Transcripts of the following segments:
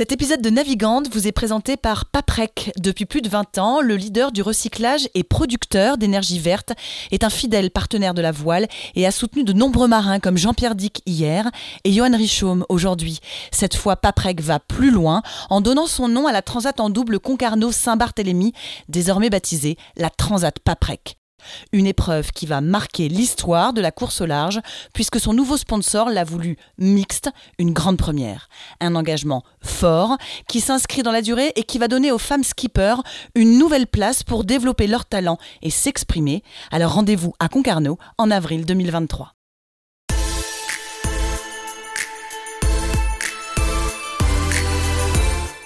Cet épisode de Navigante vous est présenté par Paprec. Depuis plus de 20 ans, le leader du recyclage et producteur d'énergie verte est un fidèle partenaire de la voile et a soutenu de nombreux marins comme Jean-Pierre Dick hier et Johan Richaume aujourd'hui. Cette fois, Paprec va plus loin en donnant son nom à la transat en double Concarneau-Saint-Barthélemy, désormais baptisée la Transat Paprec. Une épreuve qui va marquer l'histoire de la course au large, puisque son nouveau sponsor l'a voulu mixte, une grande première. Un engagement fort qui s'inscrit dans la durée et qui va donner aux femmes skippers une nouvelle place pour développer leur talent et s'exprimer. Alors rendez-vous à Concarneau en avril 2023.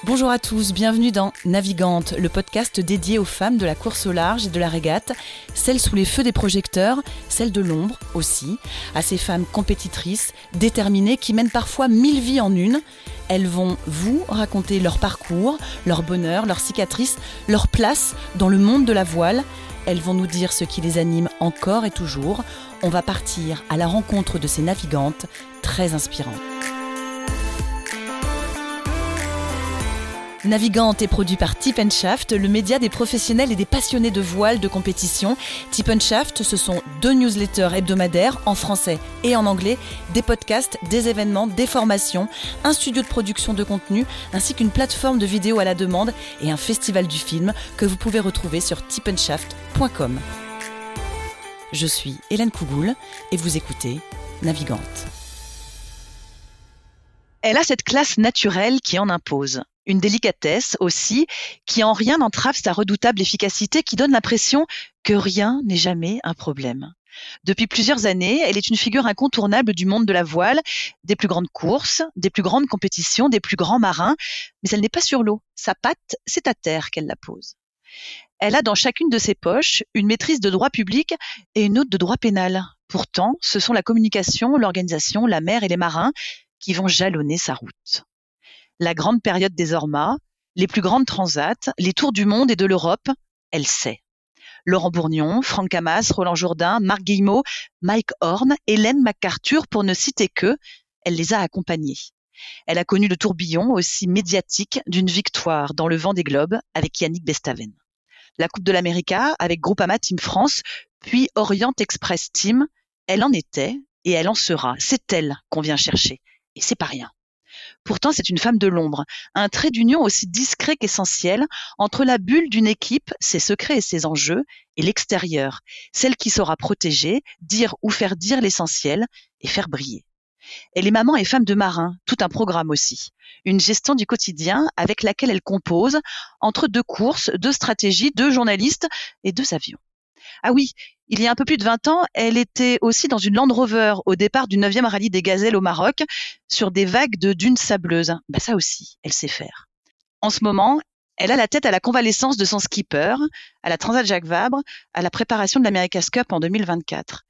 Bonjour à tous, bienvenue dans Navigante, le podcast dédié aux femmes de la course au large et de la régate, celles sous les feux des projecteurs, celles de l'ombre aussi, à ces femmes compétitrices, déterminées, qui mènent parfois mille vies en une. Elles vont vous raconter leur parcours, leur bonheur, leurs cicatrices, leur place dans le monde de la voile. Elles vont nous dire ce qui les anime encore et toujours. On va partir à la rencontre de ces navigantes très inspirantes. Navigante est produit par Tip Shaft, le média des professionnels et des passionnés de voile de compétition. Tip Shaft, ce sont deux newsletters hebdomadaires en français et en anglais, des podcasts, des événements, des formations, un studio de production de contenu, ainsi qu'une plateforme de vidéos à la demande et un festival du film que vous pouvez retrouver sur tipenshaft.com. Je suis Hélène Cougoul et vous écoutez Navigante. Elle a cette classe naturelle qui en impose une délicatesse aussi, qui en rien n'entrave sa redoutable efficacité, qui donne l'impression que rien n'est jamais un problème. Depuis plusieurs années, elle est une figure incontournable du monde de la voile, des plus grandes courses, des plus grandes compétitions, des plus grands marins, mais elle n'est pas sur l'eau. Sa patte, c'est à terre qu'elle la pose. Elle a dans chacune de ses poches une maîtrise de droit public et une autre de droit pénal. Pourtant, ce sont la communication, l'organisation, la mer et les marins qui vont jalonner sa route la grande période des Ormas, les plus grandes transats, les tours du monde et de l'Europe, elle sait. Laurent Bourgnon, Franck Hamas, Roland Jourdain, Marc Guillemot, Mike Horn, Hélène MacArthur, pour ne citer que, elle les a accompagnés. Elle a connu le tourbillon aussi médiatique d'une victoire dans le vent des globes avec Yannick Bestaven. La Coupe de l'América avec Groupama Team France, puis Orient Express Team, elle en était et elle en sera. C'est elle qu'on vient chercher. Et c'est pas rien. Pourtant, c'est une femme de l'ombre, un trait d'union aussi discret qu'essentiel entre la bulle d'une équipe, ses secrets et ses enjeux, et l'extérieur, celle qui saura protéger, dire ou faire dire l'essentiel et faire briller. Elle est maman et femme de marin, tout un programme aussi. Une gestion du quotidien avec laquelle elle compose entre deux courses, deux stratégies, deux journalistes et deux avions. Ah oui, il y a un peu plus de 20 ans, elle était aussi dans une Land Rover au départ du 9e rallye des gazelles au Maroc, sur des vagues de dunes sableuses. Bah ça aussi, elle sait faire. En ce moment, elle a la tête à la convalescence de son skipper, à la Transat Jacques Vabre, à la préparation de l'America's Cup en 2024.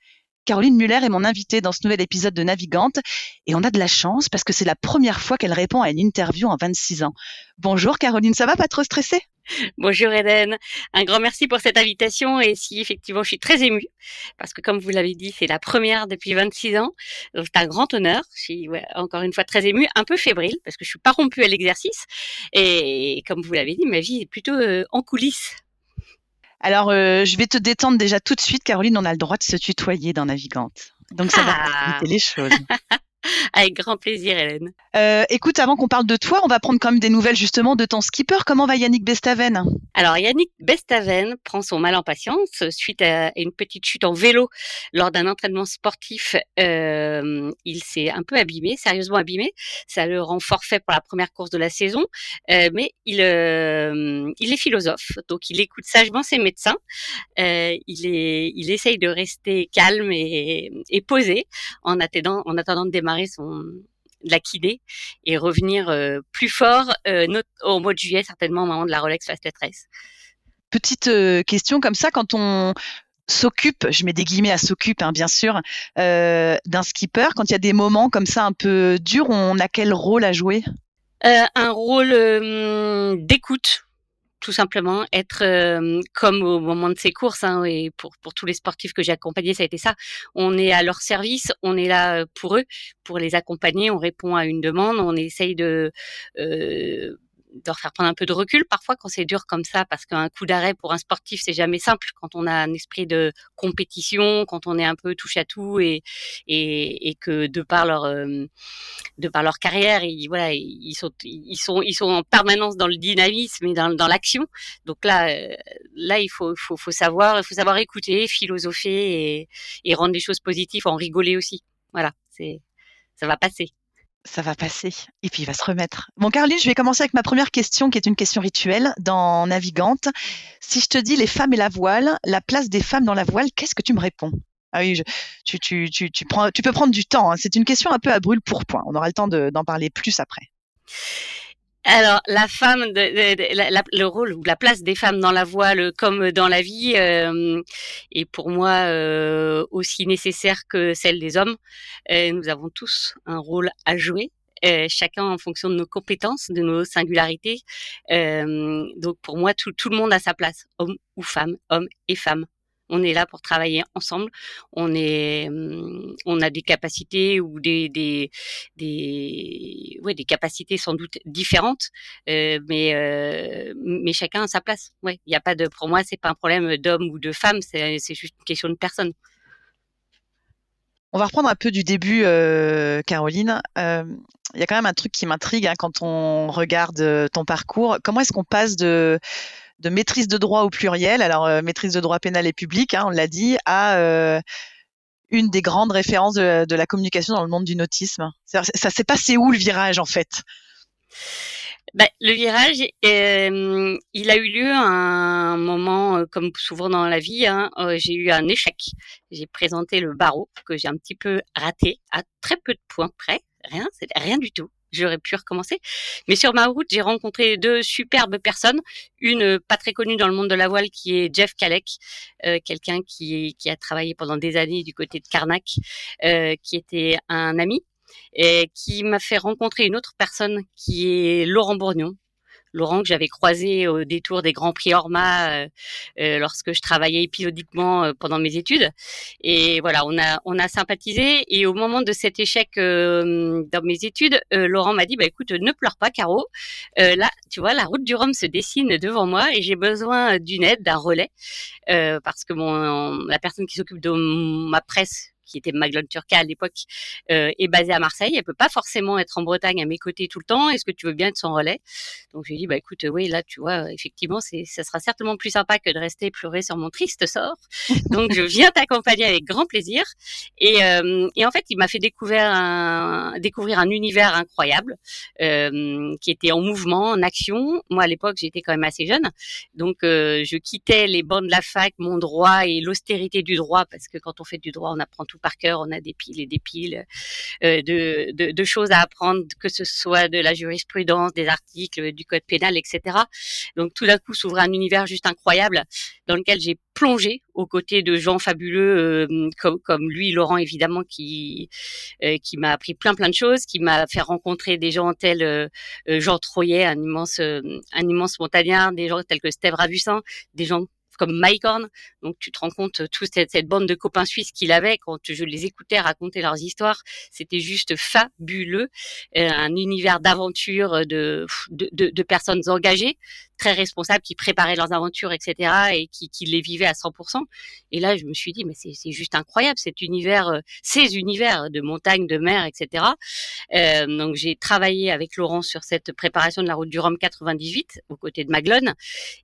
Caroline Muller est mon invitée dans ce nouvel épisode de Navigante et on a de la chance parce que c'est la première fois qu'elle répond à une interview en 26 ans. Bonjour Caroline, ça va pas trop stressée? Bonjour Eden, un grand merci pour cette invitation et si effectivement je suis très émue parce que comme vous l'avez dit c'est la première depuis 26 ans, donc c'est un grand honneur. Je suis encore une fois très émue, un peu fébrile parce que je suis pas rompue à l'exercice et comme vous l'avez dit ma vie est plutôt euh, en coulisses alors, euh, je vais te détendre déjà tout de suite, Caroline. On a le droit de se tutoyer dans Navigante. Donc, ça va ah. faciliter les choses. Avec grand plaisir, Hélène. Euh, écoute, avant qu'on parle de toi, on va prendre quand même des nouvelles justement de ton skipper. Comment va Yannick Bestaven? Alors, Yannick Bestaven prend son mal en patience suite à une petite chute en vélo lors d'un entraînement sportif. Euh, il s'est un peu abîmé, sérieusement abîmé. Ça le rend forfait pour la première course de la saison. Euh, mais il, euh, il est philosophe, donc il écoute sagement ses médecins. Euh, il, est, il essaye de rester calme et, et posé en attendant, en attendant de démarrer son la et revenir euh, plus fort euh, au mois de juillet, certainement au moment de la Rolex Fast Race. Petite euh, question comme ça, quand on s'occupe, je mets des guillemets à s'occupe, hein, bien sûr, d'un skipper, quand il y a des moments comme ça un peu durs, on a quel rôle à jouer? Un rôle d'écoute tout simplement être comme au moment de ces courses hein, et pour pour tous les sportifs que j'ai accompagnés ça a été ça. On est à leur service on est là pour eux. Pour les accompagner on répond à une demande on essaye de euh, de leur faire prendre un peu de recul parfois quand c'est dur comme ça, parce qu'un coup d'arrêt pour un sportif, c'est jamais simple quand on a un esprit de compétition, quand on est un peu touche à tout et, et, et que de par leur, euh, de par leur carrière, ils, voilà, ils sont, ils sont, ils sont en permanence dans le dynamisme et dans, dans l'action. Donc là, euh, là, il faut, faut, faut savoir, faut savoir écouter, philosopher et, et rendre les choses positives, en rigoler aussi. Voilà, c'est, ça va passer ça va passer. Et puis il va se remettre. Bon, Caroline, je vais commencer avec ma première question, qui est une question rituelle dans Navigante. Si je te dis les femmes et la voile, la place des femmes dans la voile, qu'est-ce que tu me réponds? Ah oui, tu, peux prendre du temps. Hein. C'est une question un peu à brûle pour point. On aura le temps d'en parler plus après. Alors, la femme, de, le rôle ou la place des femmes dans la voile comme dans la vie euh, est pour moi euh, aussi nécessaire que celle des hommes. Euh, nous avons tous un rôle à jouer. chacun en fonction de nos compétences, de nos singularités. donc pour moi, tout, tout le monde a sa place, homme ou femme, homme et femme. On est là pour travailler ensemble. On on a des capacités ou des capacités sans doute différentes, euh, mais euh, mais chacun a sa place. Il a pas de pour moi c'est pas un problème d'homme ou de femme, c'est c'est juste une question de personne. On va reprendre un peu du début, euh, Caroline. Il y a quand même un truc qui m'intrigue hein, quand on regarde ton parcours. Comment est-ce qu'on passe de de maîtrise de droit au pluriel, alors euh, maîtrise de droit pénal et public, hein, on l'a dit, à euh, une des grandes références de, la communication dans le monde du nautisme. Ça, s'est passé où le virage en fait? Ben, le virage, euh, il a eu lieu à un moment, comme souvent dans la vie, hein, j'ai eu un échec. J'ai présenté le barreau que j'ai un petit peu raté à très peu de points près, rien, rien du tout j'aurais pu recommencer. Mais sur ma route, j'ai rencontré deux superbes personnes. Une euh, pas très connue dans le monde de la voile qui est Jeff Kalek, euh, quelqu'un qui, qui a travaillé pendant des années du côté de Karnak, euh, qui était un ami et qui m'a fait rencontrer une autre personne qui est Laurent Bourgnon, Laurent que j'avais croisé au détour des Grands Prix Orma euh, euh, lorsque je travaillais épisodiquement euh, pendant mes études. Et voilà, on a on a sympathisé. Et au moment de cet échec dans mes études, Laurent m'a dit bah écoute, ne pleure pas, Caro. là, tu vois, la route du Rhum se dessine devant moi et j'ai besoin d'une aide, d'un relais, parce que mon la personne qui s'occupe de ma presse qui était Maglone Turca à l'époque, euh, est basée à Marseille. Elle peut pas forcément être en Bretagne à mes côtés tout le temps. Est-ce que tu veux bien être son relais? Donc j'ai dit bah écoute, oui là tu vois effectivement c'est ça sera certainement plus sympa que de rester pleurer sur mon triste sort. Donc je viens t'accompagner avec grand plaisir. Et, euh, et en fait il m'a fait découvrir un découvrir un univers incroyable euh, qui était en mouvement, en action. Moi à l'époque j'étais quand même assez jeune, donc euh, je quittais les bancs de la fac, mon droit et l'austérité du droit parce que quand on fait du droit on apprend tout par cœur. On a des piles et des piles euh, de, de, choses à apprendre, que ce soit de la jurisprudence, des articles, du code pénal, etc. Donc tout d'un coup s'ouvre un univers juste incroyable dans lequel j'ai plongé aux côtés de gens fabuleux euh, comme, comme lui, Laurent évidemment, qui euh, qui m'a appris plein plein de choses, qui m'a fait rencontrer des gens tels Jean Troyer, un immense un immense montagnard, des gens tels que Steve Ravussin, des gens comme Mike Horn. Donc tu te rends compte euh, toute cette, bande de copains suisses qu'il avait quand je les écoutais raconter leurs histoires, c'était juste fabuleux, euh, un univers d'aventure de, de, de, personnes engagées très responsables qui préparaient leurs aventures, etc., et qui, les vivaient à 100%. Et là, je me suis dit, mais c'est juste incroyable cet univers, euh, ces univers de montagne, de mer, etc. Euh, donc, j'ai travaillé avec Laurent sur cette préparation de la route du Rhum 98 aux côtés de Maglone,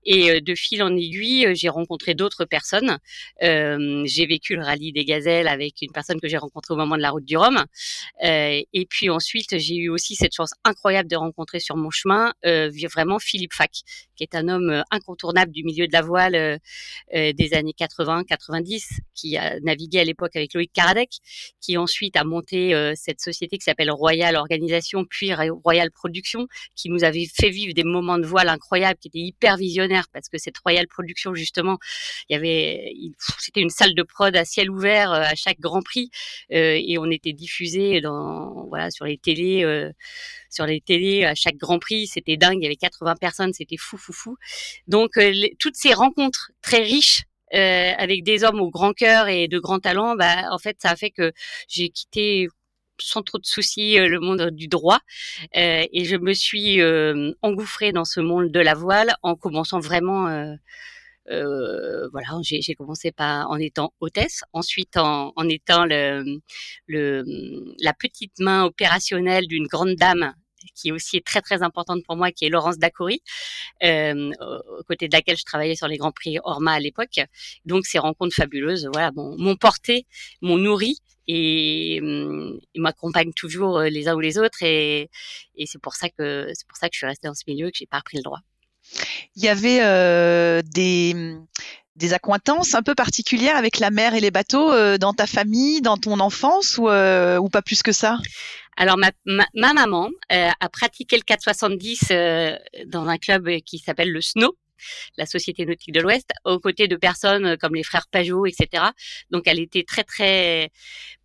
et euh, de fil en aiguille, j'ai rencontré d'autres personnes. Euh, j'ai vécu le rallye des gazelles avec une personne que j'ai rencontrée au moment de la route du Rhum, euh, et puis ensuite, j'ai eu aussi cette chance incroyable de rencontrer sur mon chemin vraiment Philippe Fac, qui est un homme euh, incontournable du milieu de la voile euh, euh, des années 80-90, qui a navigué à l'époque avec Loïc Karadec, qui ensuite a monté cette société qui s'appelle Royal Organisation, puis Royal Production, qui nous avait fait vivre des moments de voile incroyables, qui étaient hyper visionnaires, parce que cette Royal Production, justement, justement, il y avait, c'était une salle de prod à ciel ouvert à chaque Grand Prix et on était diffusé dans, voilà, sur les télés, sur les télés à chaque Grand Prix. C'était dingue. Il y avait 80 personnes. C'était fou, fou, fou. Donc toutes ces rencontres très riches euh, avec des hommes au grand cœur et de grands talents, bah, en fait, ça a fait que j'ai quitté sans trop de soucis euh, le monde du droit euh, et je me suis euh, engouffrée dans ce monde de la voile en commençant vraiment euh, voilà, j'ai commencé par en étant hôtesse, ensuite en, en étant le, le, la petite main opérationnelle d'une grande dame qui aussi est très très importante pour moi, qui est Laurence Dacoury, euh, aux côtés de laquelle je travaillais sur les Grands Prix Orma à l'époque. Donc ces rencontres fabuleuses, voilà, m'ont porté, m'ont nourri et, hum, m'accompagnent toujours euh, les uns ou les autres. Et, et c'est pour ça que c'est pour ça que je suis restée dans ce milieu, que j'ai pas repris le droit. Il y avait euh, des des accointances un peu particulières avec la mer et les bateaux euh, dans ta famille, dans ton enfance ou, euh, ou pas plus que ça? Alors ma, ma, maman euh, a pratiqué le 470 euh, dans un club qui s'appelle le SNOW, la Société nautique de l'Ouest, aux côtés de personnes comme les frères Pajot, etc. Donc elle était très très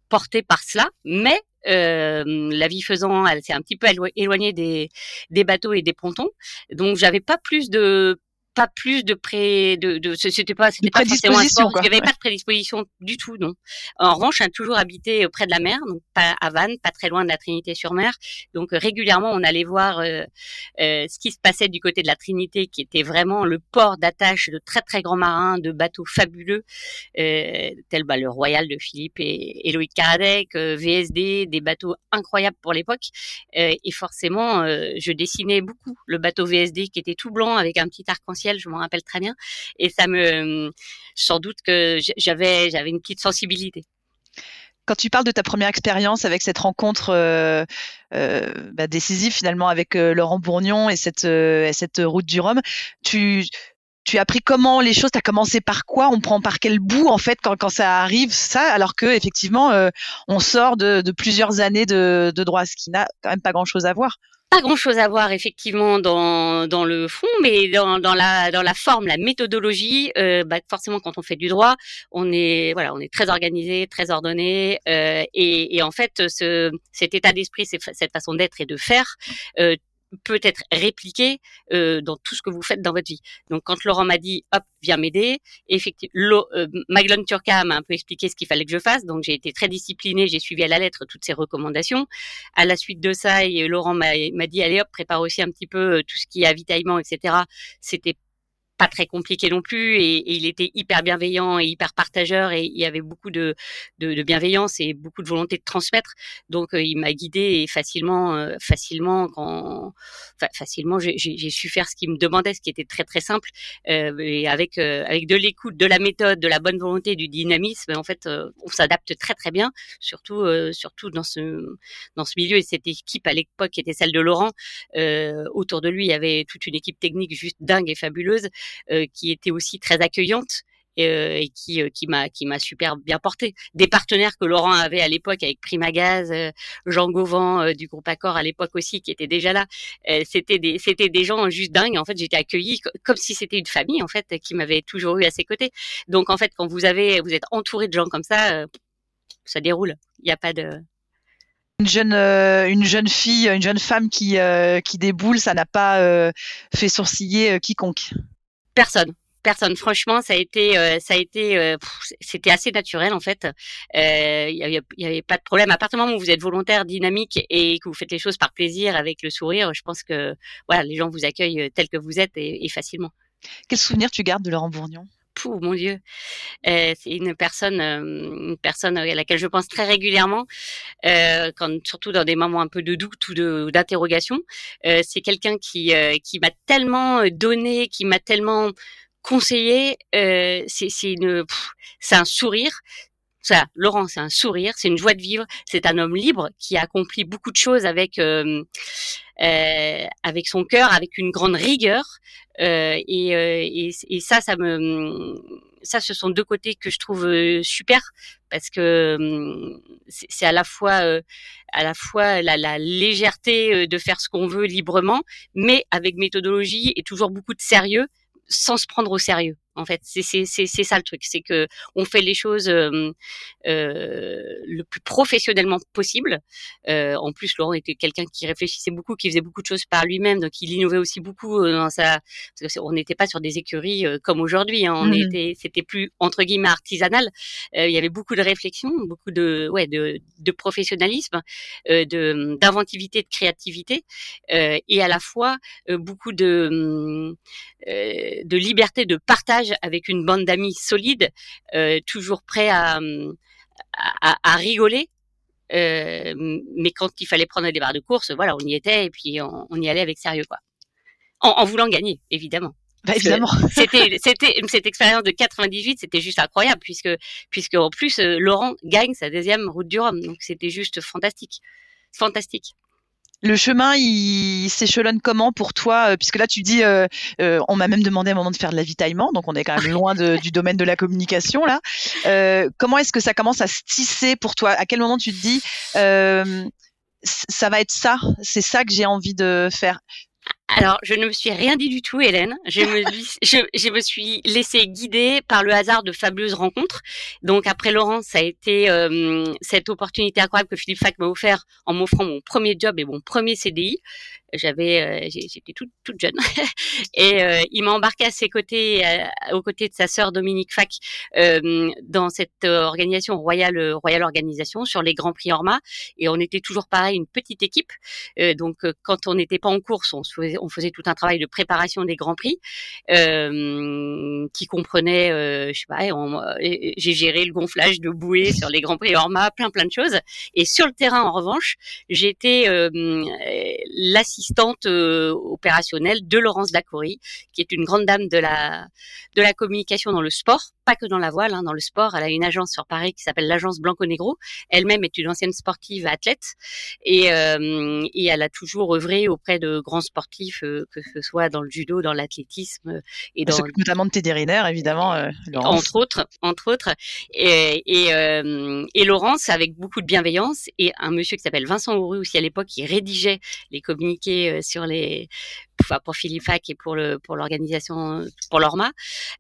portée par cela, mais la vie faisant, elle s'est un petit peu éloignée des, des bateaux et des pontons. Donc j'avais pas plus de pas plus de pré de, de c'était pas c'était pas forcément un sport, il n'y avait pas de prédisposition du tout non. En revanche j'ai toujours habité près de la mer donc pas à Vannes pas très loin de la Trinité sur Mer donc régulièrement on allait voir euh, euh, ce qui se passait du côté de la Trinité qui était vraiment le port d'attache de très très grands marins de bateaux fabuleux euh, tels bah, le Royal de Philippe et, et Loïc Karadec euh, VSD des bateaux incroyables pour l'époque. Euh, et forcément je dessinais beaucoup le bateau VSD qui était tout blanc avec un petit arc-en-ciel je m'en rappelle très bien. Et ça me, sans doute que j'avais, j'avais une petite sensibilité. Quand tu parles de ta première expérience avec cette rencontre euh, euh, bah, décisive finalement avec euh, Laurent Bourgnon et cette, cette route du Rhum, tu, tu as appris comment les choses, tu as commencé par quoi, on prend par quel bout en fait quand, ça arrive ça, alors que effectivement on sort de, plusieurs années de, de droit, ce qui n'a quand même pas grand chose à voir pas grand chose à voir effectivement dans, dans le fond, mais dans, dans la dans la forme, la méthodologie. Euh, bah, forcément, quand on fait du droit, on est voilà, on est très organisé, très ordonné, euh, et, et, en fait, ce, cet état d'esprit, cette façon d'être et de faire. Euh, peut être répliqué euh, dans tout ce que vous faites dans votre vie. Donc quand Laurent m'a dit hop viens m'aider, effectivement euh, Maglone Turca m'a un peu expliqué ce qu'il fallait que je fasse, donc j'ai été très disciplinée, j'ai suivi à la lettre toutes ses recommandations. À la suite de ça, et Laurent m'a dit allez hop prépare aussi un petit peu tout ce qui est avitaillement etc. C'était pas très compliqué non plus et, il était hyper bienveillant et hyper partageur et il y avait beaucoup de, de, de bienveillance et beaucoup de volonté de transmettre. Donc euh, il m'a guidé et facilement euh, facilement quand facilement j'ai su faire ce qu'il me demandait ce qui était très très simple. Euh, et avec euh, avec de l'écoute de la méthode de la bonne volonté du dynamisme en fait on s'adapte très très bien surtout surtout dans ce dans ce milieu. Et cette équipe à l'époque était celle de Laurent. Autour de lui il y avait toute une équipe technique juste dingue et fabuleuse qui était aussi très accueillante euh, et qui euh, qui m'a qui m'a super bien porté. Des partenaires que Laurent avait à l'époque avec Primagaz, Jean Gauvin du groupe Accor à l'époque aussi qui étaient déjà là. c'était des c'était des gens juste dingues. En fait, j'étais accueillie comme si c'était une famille en fait qui m'avait toujours eu à ses côtés. Donc en fait, quand vous avez vous êtes entouré de gens comme ça, ça déroule. Il n'y a pas de une jeune, une jeune fille, une jeune femme qui, qui déboule, ça n'a pas fait sourciller quiconque. Personne. Personne. Franchement, ça a été, euh, ça a été, euh, c'était assez naturel en fait. Il euh, n'y avait, pas de problème. À partir du moment où vous êtes volontaire, dynamique et que vous faites les choses par plaisir, avec le sourire, je pense que voilà, les gens vous accueillent tel que vous êtes et, facilement. Quel souvenir tu gardes de Laurent Bourgnon? Pouh, mon Dieu, euh, c'est une personne, euh, une personne à laquelle je pense très régulièrement, euh, surtout dans des moments un peu de doute ou d'interrogation. C'est quelqu'un qui m'a tellement donné, qui m'a tellement conseillé. c'est c'est un sourire. Ça, Laurent, c'est un sourire, c'est une joie de vivre. C'est un homme libre qui a accompli beaucoup de choses avec euh, avec son cœur, avec une grande rigueur. Euh, et, euh, et, ça, ça me, ça, ce sont deux côtés que je trouve euh, super parce que hum, c'est à la fois, à la fois la, la, légèreté de faire ce qu'on veut librement, mais avec méthodologie et toujours beaucoup de sérieux, sans se prendre au sérieux. En fait, c'est ça le truc, c'est que on fait les choses euh, le plus professionnellement possible. Euh, en plus, Laurent était quelqu'un qui réfléchissait beaucoup, qui faisait beaucoup de choses par lui-même, donc il innovait aussi beaucoup dans sa. on n'était pas sur des écuries comme aujourd'hui. Hein. on mmh était, c'était plus entre guillemets artisanal. il y avait beaucoup de réflexion, beaucoup de ouais de, de professionnalisme, de d'inventivité, de créativité, et à la fois beaucoup de de liberté de partage avec une bande d'amis solide, euh, toujours prêt à, à, rigoler. Euh, mais quand il fallait prendre des barres de course, voilà, on y était et puis on, y allait avec sérieux, quoi. En, voulant gagner, évidemment. Bah, évidemment. c'était, c'était cette expérience de 98, c'était juste incroyable puisque, puisque en plus euh, Laurent gagne sa deuxième route du Rhum, donc c'était juste fantastique, fantastique. Le chemin, il s'échelonne comment pour toi euh, Puisque là, tu dis, euh, euh, on m'a même demandé à un moment de faire de l'avitaillement, donc on est quand même loin du domaine de la communication là. comment est-ce que ça commence à se tisser pour toi? À quel moment tu te dis, ça va être ça, c'est ça que j'ai envie de faire alors, je ne me suis rien dit du tout, Hélène. Je me, je, je me suis laissée guider par le hasard de fabuleuses rencontres. Donc, après Laurence, ça a été euh, cette opportunité incroyable que Philippe Fac m'a offert en m'offrant mon premier job et mon premier CDI j'avais, euh, j'étais toute, toute jeune, et euh, il m'a embarqué à ses côtés, euh, aux côtés de sa sœur Dominique Fac, dans cette organisation Royal Royal Organisation sur les Grands Prix Orma, et on était toujours pareil, une petite équipe. donc quand on n'était pas en course, on faisait, on faisait tout un travail de préparation des Grands Prix, qui comprenait, je sais pas, j'ai géré le gonflage de bouées sur les Grands Prix Orma, plein plein de choses. Et sur le terrain, en revanche, j'étais l'assistante assistante euh, opérationnelle de Laurence Dacoury, qui est une grande dame de la de la communication dans le sport, pas que dans la voile, hein, dans le sport. Elle a une agence sur Paris qui s'appelle l'agence Blanco-Negro. Elle-même est une ancienne sportive athlète et, euh, et elle a toujours œuvré auprès de grands sportifs, euh, que ce soit dans le judo, dans l'athlétisme et dans notamment de Riner, évidemment. Entre autres, entre autres. Et, et, et, Laurence, avec beaucoup de bienveillance, et un monsieur qui s'appelle Vincent Auru aussi à l'époque, qui rédigeait les communiqués euh, sur les enfin pour Philippe Fac et pour le pour l'organisation pour l'Orma.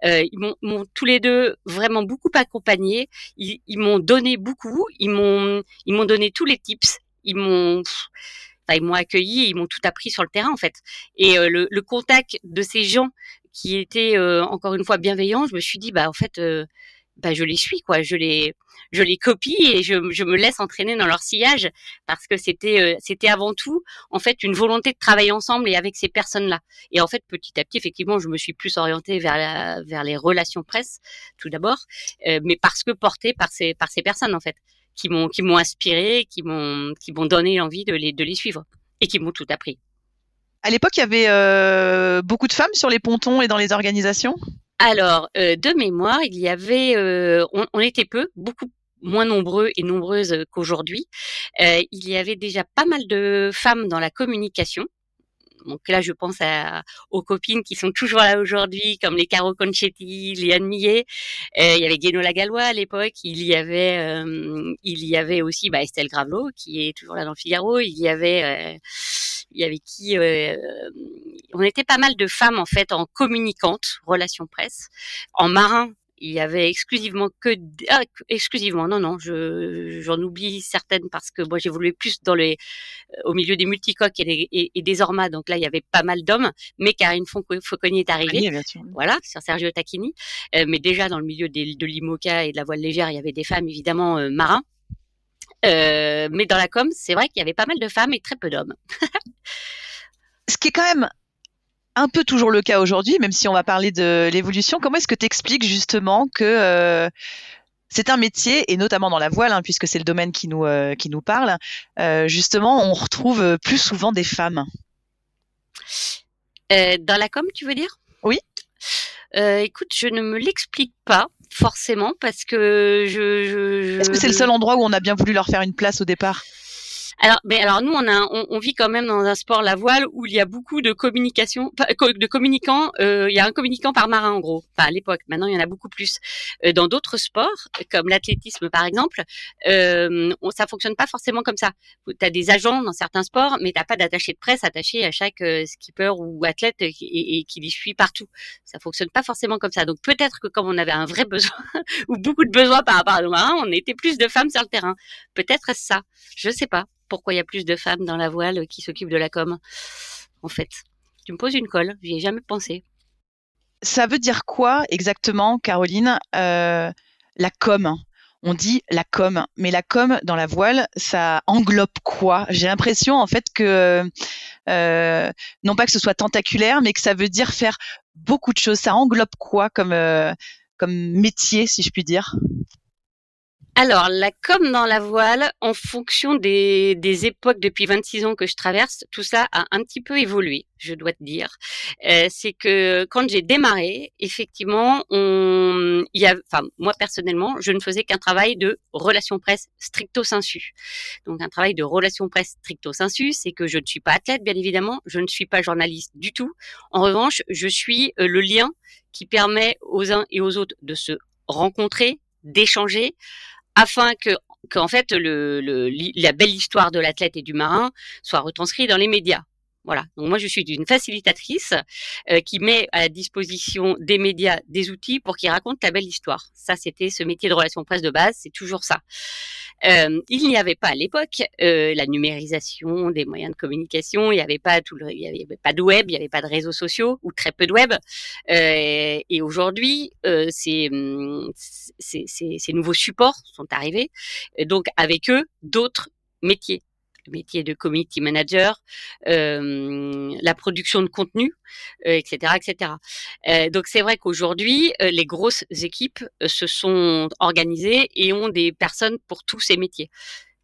Euh, ils m'ont tous les deux vraiment beaucoup accompagné. Ils, m'ont donné beaucoup. Ils m'ont ils m'ont donné tous les tips. Ils m'ont ils m'ont accueilli. Ils m'ont tout appris sur le terrain en fait. Et euh, le, le, contact de ces gens qui étaient encore une fois bienveillants, je me suis dit bah en fait bah, je les suis quoi, je les je les copie et je, je me laisse entraîner dans leur sillage parce que c'était euh, c'était avant tout en fait une volonté de travailler ensemble et avec ces personnes-là. Et en fait petit à petit effectivement je me suis plus orientée vers la, vers les relations presse tout d'abord, euh, mais parce que portée par ces par ces personnes en fait qui m'ont qui m'ont inspiré, qui m'ont qui m'ont donné envie de les de les suivre et qui m'ont tout appris. À l'époque, il y avait euh, beaucoup de femmes sur les pontons et dans les organisations? Alors, euh, de mémoire, il y avait, euh, on, était peu, beaucoup moins nombreux et nombreuses qu'aujourd'hui. Euh, il y avait déjà pas mal de femmes dans la communication. Donc là, je pense à, aux copines qui sont toujours là aujourd'hui, comme les Caro Conchetti, Liane Millet. il y avait Guéno Lagallois à l'époque. Il y avait, il y avait aussi bah, Estelle Gravelot qui est toujours là dans le Figaro. Il y avait il y avait qui euh, on était pas mal de femmes en fait en communicante, relations presse, en marin. Il y avait exclusivement que ah, exclusivement non non je j'en oublie certaines parce que moi j'évoluais plus dans les euh, au milieu des multicoques et, et, des ormas donc là il y avait pas mal d'hommes mais Karine Fauconnier est arrivée. Voilà sur Sergio Tacchini. Euh, mais déjà dans le milieu des, de l'IMOCA et de la voile légère il y avait des femmes évidemment marins. Euh, mais dans la com, c'est vrai qu'il y avait pas mal de femmes et très peu d'hommes. Ce qui est quand même un peu toujours le cas aujourd'hui, même si on va parler de l'évolution. Comment est-ce que tu expliques justement que euh, c'est un métier, et notamment dans la voile, hein, puisque c'est le domaine qui nous, euh, qui nous parle, justement, on retrouve plus souvent des femmes? Dans la com, tu veux dire? Oui. écoute, je ne me l'explique pas forcément parce que je. Est-ce que c'est le seul endroit où on a bien voulu leur faire une place au départ? Alors, mais alors nous, on, a, on, vit quand même dans un sport la voile où il y a beaucoup de communication, de communicants. Euh, il y a un communicant par marin en gros. Enfin, à l'époque, maintenant il y en a beaucoup plus. Euh, dans d'autres sports, comme l'athlétisme par exemple, euh, on, ça fonctionne pas forcément comme ça. Tu as des agents dans certains sports, mais t'as pas d'attaché de presse attaché à chaque euh, skipper ou athlète et, et, qui les suit partout. Ça fonctionne pas forcément comme ça. Donc peut-être que comme on avait un vrai besoin ou beaucoup de besoins par rapport à nos marins, on était plus de femmes sur le terrain. Peut-être ça. Je sais pas pourquoi il y a plus de femmes dans la voile qui s'occupent de la com. En fait, tu me poses une colle, j'y ai jamais pensé. Ça veut dire quoi exactement, Caroline, euh, la com? On dit la com, mais la com dans la voile, ça englobe quoi? J'ai l'impression en fait que euh, non pas que ce soit tentaculaire, mais que ça veut dire faire beaucoup de choses. Ça englobe quoi comme euh, comme métier, si je puis dire? Alors, la com dans la voile, en fonction des, des, époques depuis 26 ans que je traverse, tout ça a un petit peu évolué, je dois te dire. Euh, c'est que quand j'ai démarré, effectivement, on, y a, moi personnellement, je ne faisais qu'un travail de relation presse stricto sensu. Donc, un travail de relation presse stricto sensu, c'est que je ne suis pas athlète, bien évidemment, je ne suis pas journaliste du tout. En revanche, je suis euh, le lien qui permet aux uns et aux autres de se rencontrer, d'échanger, afin que qu'en fait le, le, la belle histoire de l'athlète et du marin soit retranscrite dans les médias. Voilà. Donc moi, je suis une facilitatrice euh, qui met à disposition des médias des outils pour qu'ils racontent la belle histoire. Ça, c'était ce métier de relation presse de base. C'est toujours ça. Euh, il n'y avait pas à l'époque euh, la numérisation des moyens de communication. Il n'y avait pas tout le, il y avait pas de web, il n'y avait pas de réseaux sociaux ou très peu de web. Euh, et aujourd'hui, euh, ces nouveaux supports sont arrivés. donc avec eux, d'autres métiers le métier de community manager, euh, la production de contenu, etc., euh, etc. Euh, donc c'est vrai qu'aujourd'hui, les grosses équipes se sont organisées et ont des personnes pour tous ces métiers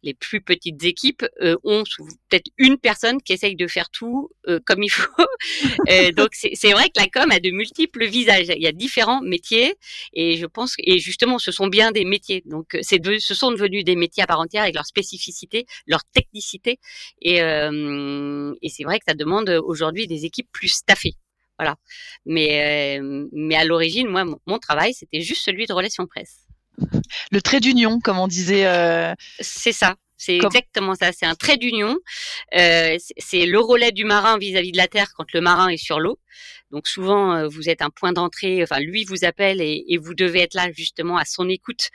les plus petites équipes euh, ont peut-être une personne qui essaye de faire tout euh, comme il faut. euh, donc c'est vrai que la com a de multiples visages. Il y a différents métiers et je pense et justement ce sont bien des métiers. Donc c'est ce sont devenus des métiers à part entière avec leur spécificité, leur technicité et, euh, et c'est vrai que ça demande aujourd'hui des équipes plus staffées. Voilà. Mais mais à l'origine, moi mon travail c'était juste celui de relations presse le trait d'union, comme on disait. Euh, c'est ça. C'est exactement ça. C'est un trait d'union. Euh, c'est le relais du marin vis-à-vis -vis de la terre quand le marin est sur l'eau. Donc souvent, euh, vous êtes un point d'entrée, enfin lui vous appelle et, vous devez être là justement à son écoute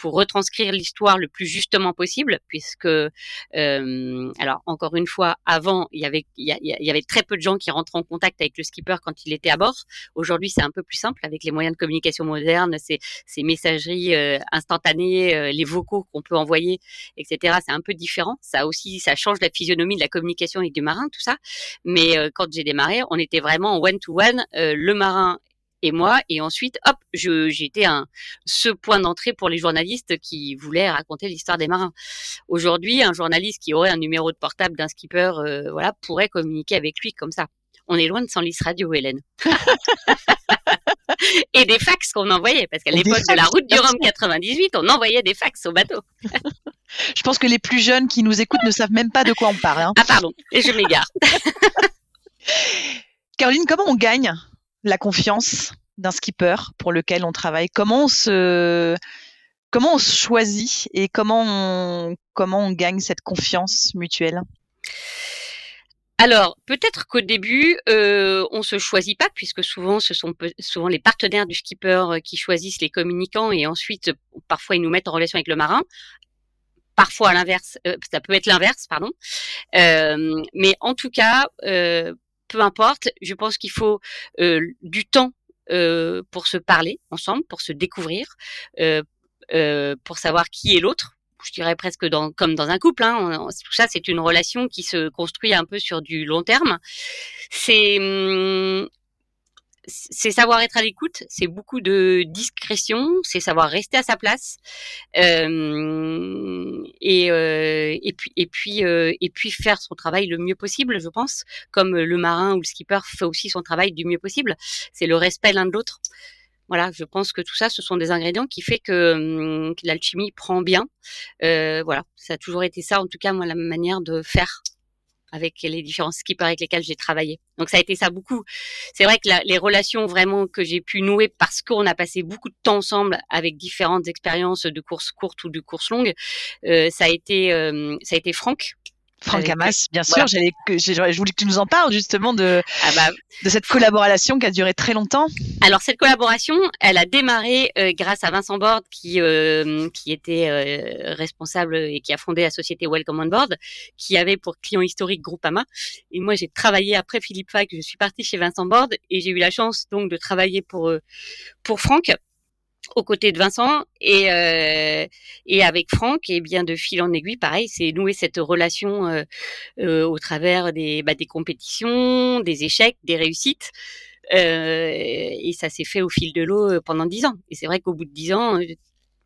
pour retranscrire l'histoire le plus justement possible, puisque euh, alors encore une fois, avant il y avait il y, avait très peu de gens qui rentraient en contact avec le skipper quand il était à bord. Aujourd'hui, c'est un peu plus simple avec les moyens de communication modernes, ces, messageries euh, instantanées, euh, les vocaux qu'on peut envoyer, etc. C'est un peu différent. Ça aussi, ça change la physionomie de la communication avec du marin, tout ça. Mais quand j'ai démarré, on était vraiment one to one, le marin et moi. Et ensuite, hop, j'étais un ce point d'entrée pour les journalistes qui voulaient raconter l'histoire des marins. Aujourd'hui, un journaliste qui aurait un numéro de portable d'un skipper, euh, voilà, pourrait communiquer avec lui comme ça. On est loin de Sanlis Radio, Hélène. et des fax qu'on envoyait, parce qu'à l'époque de la route du Rhum 98, on envoyait des fax au bateau. je pense que les plus jeunes qui nous écoutent ne savent même pas de quoi on parle. Hein. Ah pardon, et je m'égare. Caroline, comment on gagne la confiance d'un skipper pour lequel on travaille? Comment on se choisit et comment on comment on gagne cette confiance mutuelle? Alors, peut-être qu'au début, euh, on se choisit pas, puisque souvent, ce sont souvent les partenaires du skipper euh, qui choisissent les communicants et ensuite, parfois, ils nous mettent en relation avec le marin. Parfois, à l'inverse, euh, ça peut être l'inverse, pardon. Euh, mais en tout cas, peu importe, je pense qu'il faut euh, du temps euh, pour se parler ensemble, pour se découvrir, pour savoir qui est l'autre. Je dirais presque dans, comme dans un couple. Hein, tout ça, c'est une relation qui se construit un peu sur du long terme. C'est hum, c'est savoir être à l'écoute, c'est beaucoup de discrétion, c'est savoir rester à sa place euh, et, euh, et puis euh, et puis faire son travail le mieux possible, je pense, comme le marin ou le skipper fait aussi son travail du mieux possible. C'est le respect l'un de l'autre. Voilà, je pense que tout ça, ce sont des ingrédients qui fait que, que l'alchimie prend bien. Voilà, ça a toujours été ça, en tout cas moi, la manière de faire avec les différents skippers avec lesquels j'ai travaillé. Donc ça a été ça beaucoup. C'est vrai que les relations vraiment que j'ai pu nouer parce qu'on a passé beaucoup de temps ensemble avec différentes expériences de courses courtes ou de courses longues, euh, ça a été euh, ça a été Franck Franck Hamas, bien sûr. J'allais, je voulais que tu nous en parles justement de, ah bah, de cette collaboration qui a duré très longtemps. Alors cette collaboration, elle a démarré euh, grâce à Vincent Bord qui euh, qui était euh, responsable et qui a fondé la société Welcome on Board, qui avait pour client historique Groupama. Et moi, j'ai travaillé après Philippe Fac. Je suis partie chez Vincent Bord et j'ai eu la chance donc de travailler pour pour Franck aux côtés de Vincent et euh, et avec Franck et bien de fil en aiguille pareil c'est nouer cette relation euh, euh, au travers des bah, des compétitions des échecs des réussites et ça s'est fait au fil de l'eau pendant dix ans. Et c'est vrai qu'au bout de dix ans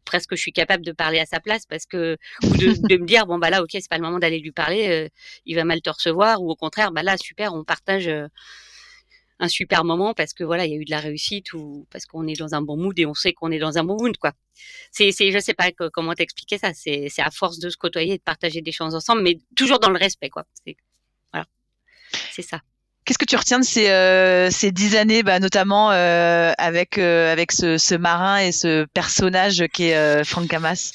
presque je suis capable de parler à sa place parce que ou de, de me dire bon bah là ok c'est pas le moment d'aller lui parler il va mal te recevoir ou au contraire bah là super on partage un super moment parce que voilà, il y a eu de la réussite ou parce qu'on est dans un bon mood et on sait qu'on est dans un bon mood quoi. C'est c'est je sais pas comment t'expliquer ça, c'est c'est à force de se côtoyer et de partager des choses ensemble mais toujours dans le respect quoi. C'est voilà. C'est ça. Qu'est-ce que tu retiens de ces euh, ces dix années, bah, notamment euh, avec euh, avec ce, ce, marin et ce personnage qui est euh, Franck Hamas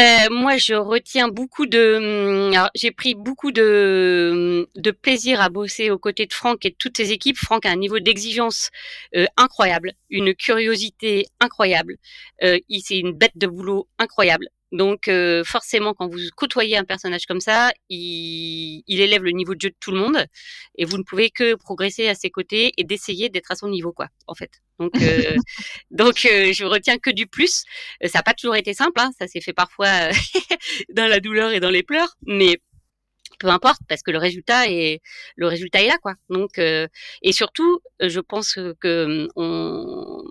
euh, moi, je retiens beaucoup de. Hum, j'ai pris beaucoup de, hum, de plaisir à bosser aux côtés de Franck et de toutes ses équipes. Franck a un niveau d'exigence euh, incroyable, une curiosité incroyable. Euh, c'est une bête de boulot incroyable. Donc euh, forcément, quand vous côtoyez un personnage comme ça, il, il, élève le niveau de jeu de tout le monde, et vous ne pouvez que progresser à ses côtés et d'essayer d'être à son niveau, quoi, en fait. Donc, euh, donc euh, je retiens que du plus. Ça n'a pas toujours été simple, hein, ça s'est fait parfois dans la douleur et dans les pleurs, mais peu importe parce que le résultat est le résultat est là quoi donc et surtout je pense que on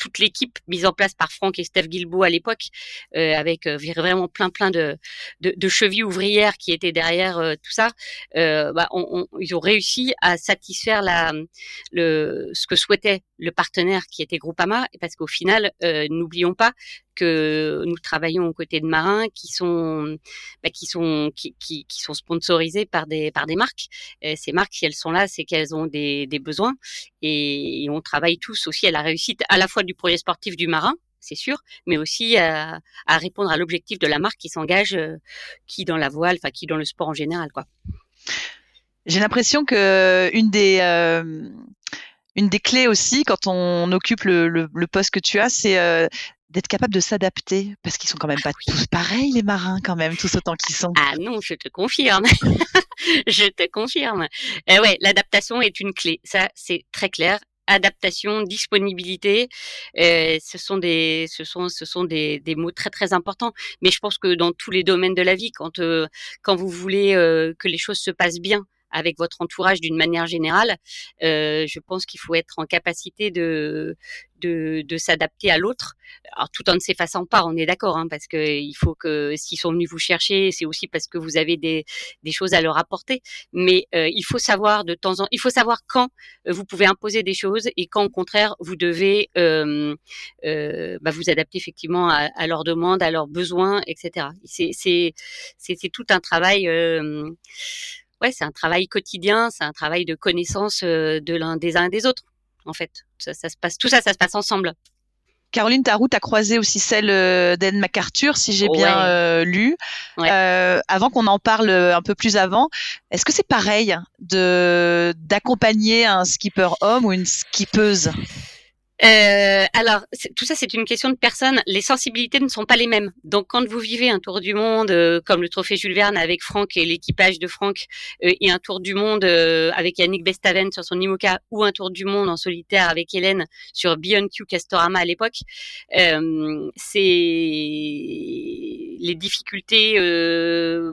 toute l'équipe mise en place par Franck et Steph Guilbeault à l'époque, euh, avec euh, vraiment plein plein de, chevilles ouvrières qui étaient derrière euh, tout ça, bah, on, ils ont réussi à satisfaire ce que souhaitait le partenaire qui était Groupama, parce qu'au final, n'oublions pas que nous travaillons aux côtés de marins qui sont bah, qui sont qui, qui, qui, sont sponsorisés par des par des marques. Et ces marques, si elles sont là, c'est qu'elles ont des, des besoins et, on travaille tous aussi à la réussite à la fois du projet sportif du marin c'est sûr, mais aussi à, à répondre à l'objectif de la marque qui s'engage, euh, qui dans la voile, enfin qui dans le sport en général, quoi. J'ai l'impression que une des euh, une des clés aussi quand on occupe le, le, le poste que tu as, c'est euh, d'être capable de s'adapter parce qu'ils sont quand même pas tous pareils les marins quand même tous autant qu'ils sont. Ah non, je te confirme. je te confirme. Euh, ouais, l'adaptation est une clé. Ça c'est très clair. Adaptation, disponibilité, euh, ce sont des, ce sont, ce sont des, des, mots très très importants. Mais je pense que dans tous les domaines de la vie, quand euh, quand vous voulez euh, que les choses se passent bien, avec votre entourage d'une manière générale, euh, je pense qu'il faut être en capacité de de, de s'adapter à l'autre, tout en ne s'effaçant pas, on est d'accord, hein, parce que il faut que s'ils sont venus vous chercher, c'est aussi parce que vous avez des, des choses à leur apporter. Mais euh, il faut savoir de temps en, il faut savoir quand euh, vous pouvez imposer des choses et quand au contraire vous devez euh, euh, bah, vous adapter effectivement à, à, leurs demandes, à leurs besoins, etc. C'est c'est c'est tout un travail. Ouais, c'est un travail quotidien, c'est un travail de connaissance euh, de l'un des uns et des autres, en fait. Ça, ça, se passe, tout ça, ça se passe ensemble. Caroline, ta route a croisé aussi celle euh, d'Anne MacArthur, si j'ai bien euh, lu. Ouais. Euh, avant qu'on en parle un peu plus avant, est-ce que c'est pareil de d'accompagner un skipper homme ou une skippeuse? Euh, alors, tout ça, c'est une question de personne. Les sensibilités ne sont pas les mêmes. Donc, quand vous vivez un tour du monde, euh, comme le Trophée Jules Verne avec Franck et l'équipage de Franck, euh, et un tour du monde euh, avec Yannick Bestaven sur son IMOCA, ou un tour du monde en solitaire avec Hélène sur Beyond Q Castorama à l'époque, euh, c'est les difficultés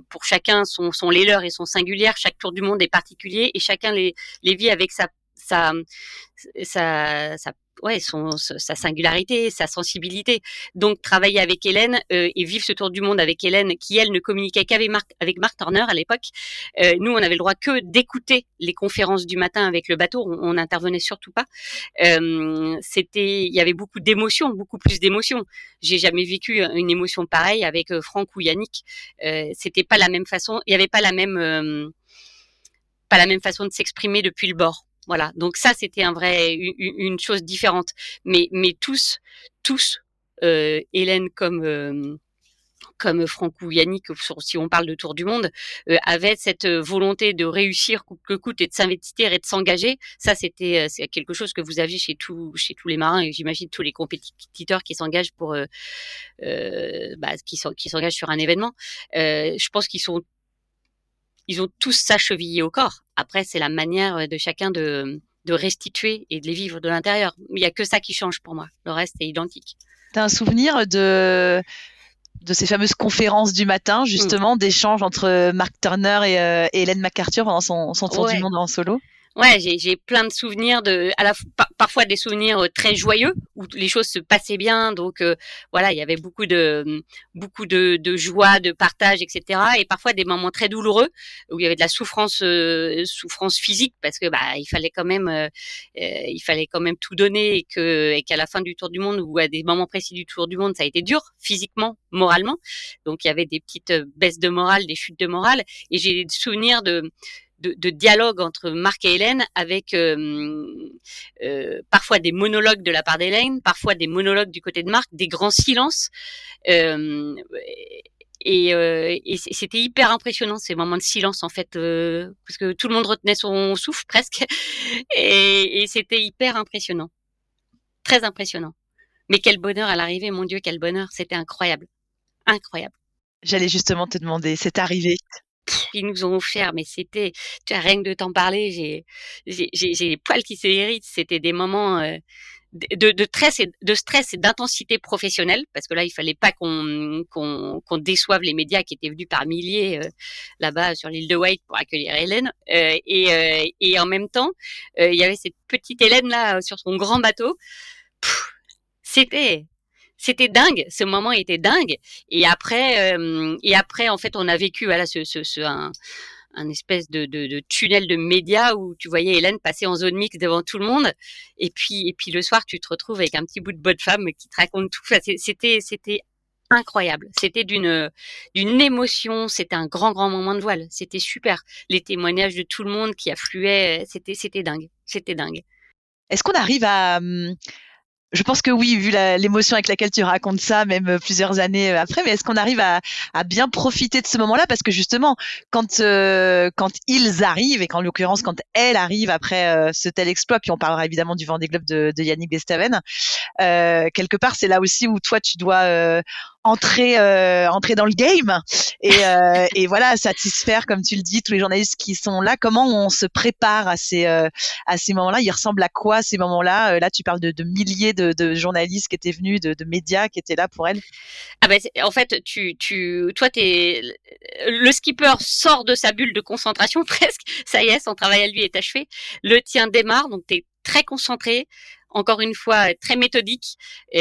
pour chacun sont, sont les leurs et sont singulières. Chaque tour du monde est particulier et chacun les, les vit avec sa sa, sa, sa ouais, son, sa singularité, sa sensibilité. Donc travailler avec Hélène euh, et vivre ce tour du monde avec Hélène, qui elle ne communiquait qu'avec Marc, avec Marc Turner à l'époque. Euh, nous, on avait le droit que d'écouter les conférences du matin avec le bateau. On n'intervenait surtout pas. Euh, C'était, il y avait beaucoup d'émotions, beaucoup plus d'émotions. J'ai jamais vécu une émotion pareille avec Franck ou Yannick. C'était pas la même façon. Il y avait pas la même pas la même façon de s'exprimer depuis le bord. Voilà. Donc ça, c'était un vrai, une, chose différente. Mais, mais tous, tous, euh, Hélène comme euh, comme Franck ou Yannick, si on parle de Tour du Monde, euh, avaient cette volonté de réussir coûte que coûte et de s'investir et de s'engager. Ça, c'était euh, c'est quelque chose que vous aviez chez tous chez tous les marins et j'imagine tous les compétiteurs qui s'engagent pour euh, euh bah, qui s'engagent sur un événement. je pense qu'ils sont ils ont tous ça chevillé au corps. Après, c'est la manière de chacun de, de restituer et de les vivre de l'intérieur. Il n'y a que ça qui change pour moi. Le reste est identique. Tu as un souvenir de, de ces fameuses conférences du matin, justement, mmh. d'échanges entre Mark Turner et, euh, Hélène MacArthur pendant son, son tour du monde en solo? Ouais, j'ai plein de souvenirs de, à la parfois des souvenirs euh, très joyeux où les choses se passaient bien. Donc euh, voilà, il y avait beaucoup de beaucoup de, de, joie, de partage, etc. Et parfois des moments très douloureux où il y avait de la souffrance euh, souffrance physique parce que bah il fallait quand même euh, il fallait quand même tout donner et que et qu'à la fin du tour du monde ou à des moments précis du tour du monde ça a été dur physiquement, moralement. Donc il y avait des petites baisses de morale, des chutes de morale. Et j'ai des souvenirs de de, de, dialogue entre Marc et Hélène avec euh, euh, parfois des monologues de la part d'Hélène, parfois des monologues du côté de Marc, des grands silences. Euh, et, euh, et c'était hyper impressionnant ces moments de silence en fait, euh, parce que tout le monde retenait son souffle presque, et, et c'était hyper impressionnant, très impressionnant. Mais quel bonheur à l'arrivée, mon Dieu, quel bonheur, c'était incroyable, incroyable. J'allais justement te demander, c'est arrivé ils nous ont offert, mais c'était, tu as rien que de t'en parler, j'ai, j'ai, j'ai les poils qui se héritent. C'était des moments euh, de, de, stress et de stress et d'intensité professionnelle, parce que là, il fallait pas qu'on, qu'on, qu'on déçoive les médias qui étaient venus par milliers euh, là-bas sur l'île de White pour accueillir Hélène. Euh, et, et en même temps, il y avait cette petite Hélène là sur son grand bateau. c'était c'était dingue. Ce moment était dingue. Et après, euh, et après, en fait, on a vécu voilà ce, ce, ce un, un, espèce de, de, de, tunnel de médias où tu voyais Hélène passer en zone mixte devant tout le monde. Et puis, et puis le soir, tu te retrouves avec un petit bout de bonne femme qui te raconte tout. c'était, c'était incroyable. C'était d'une d'une émotion. C'était un grand grand moment de voile. C'était super. Les témoignages de tout le monde qui affluait, c'était c'était dingue. C'était dingue. Est-ce qu'on arrive à hum, je pense que oui, vu l'émotion avec laquelle tu racontes ça, même euh, plusieurs années euh, après. Mais est-ce qu'on arrive à, à, bien profiter de ce moment-là? Parce que justement, quand euh, quand ils arrivent et qu'en l'occurrence quand elle arrive après ce tel exploit, puis on parlera évidemment du Vendée Globe de, de Yannick Bestaven, quelque part c'est là aussi où toi tu dois entrer euh, entrer dans le game et, euh, et voilà satisfaire comme tu le dis tous les journalistes qui sont là. Comment on se prépare à ces euh, à ces moments-là? Ils ressemblent à quoi ces moments-là? Là tu parles de, de milliers de, de, journalistes qui étaient venus de, de, médias qui étaient là pour elle. Ah ben en fait tu tu toi t'es le skipper sort de sa bulle de concentration presque. Ça y est son travail à lui est achevé. Le tien démarre donc t'es très concentré encore une fois très méthodique. Tu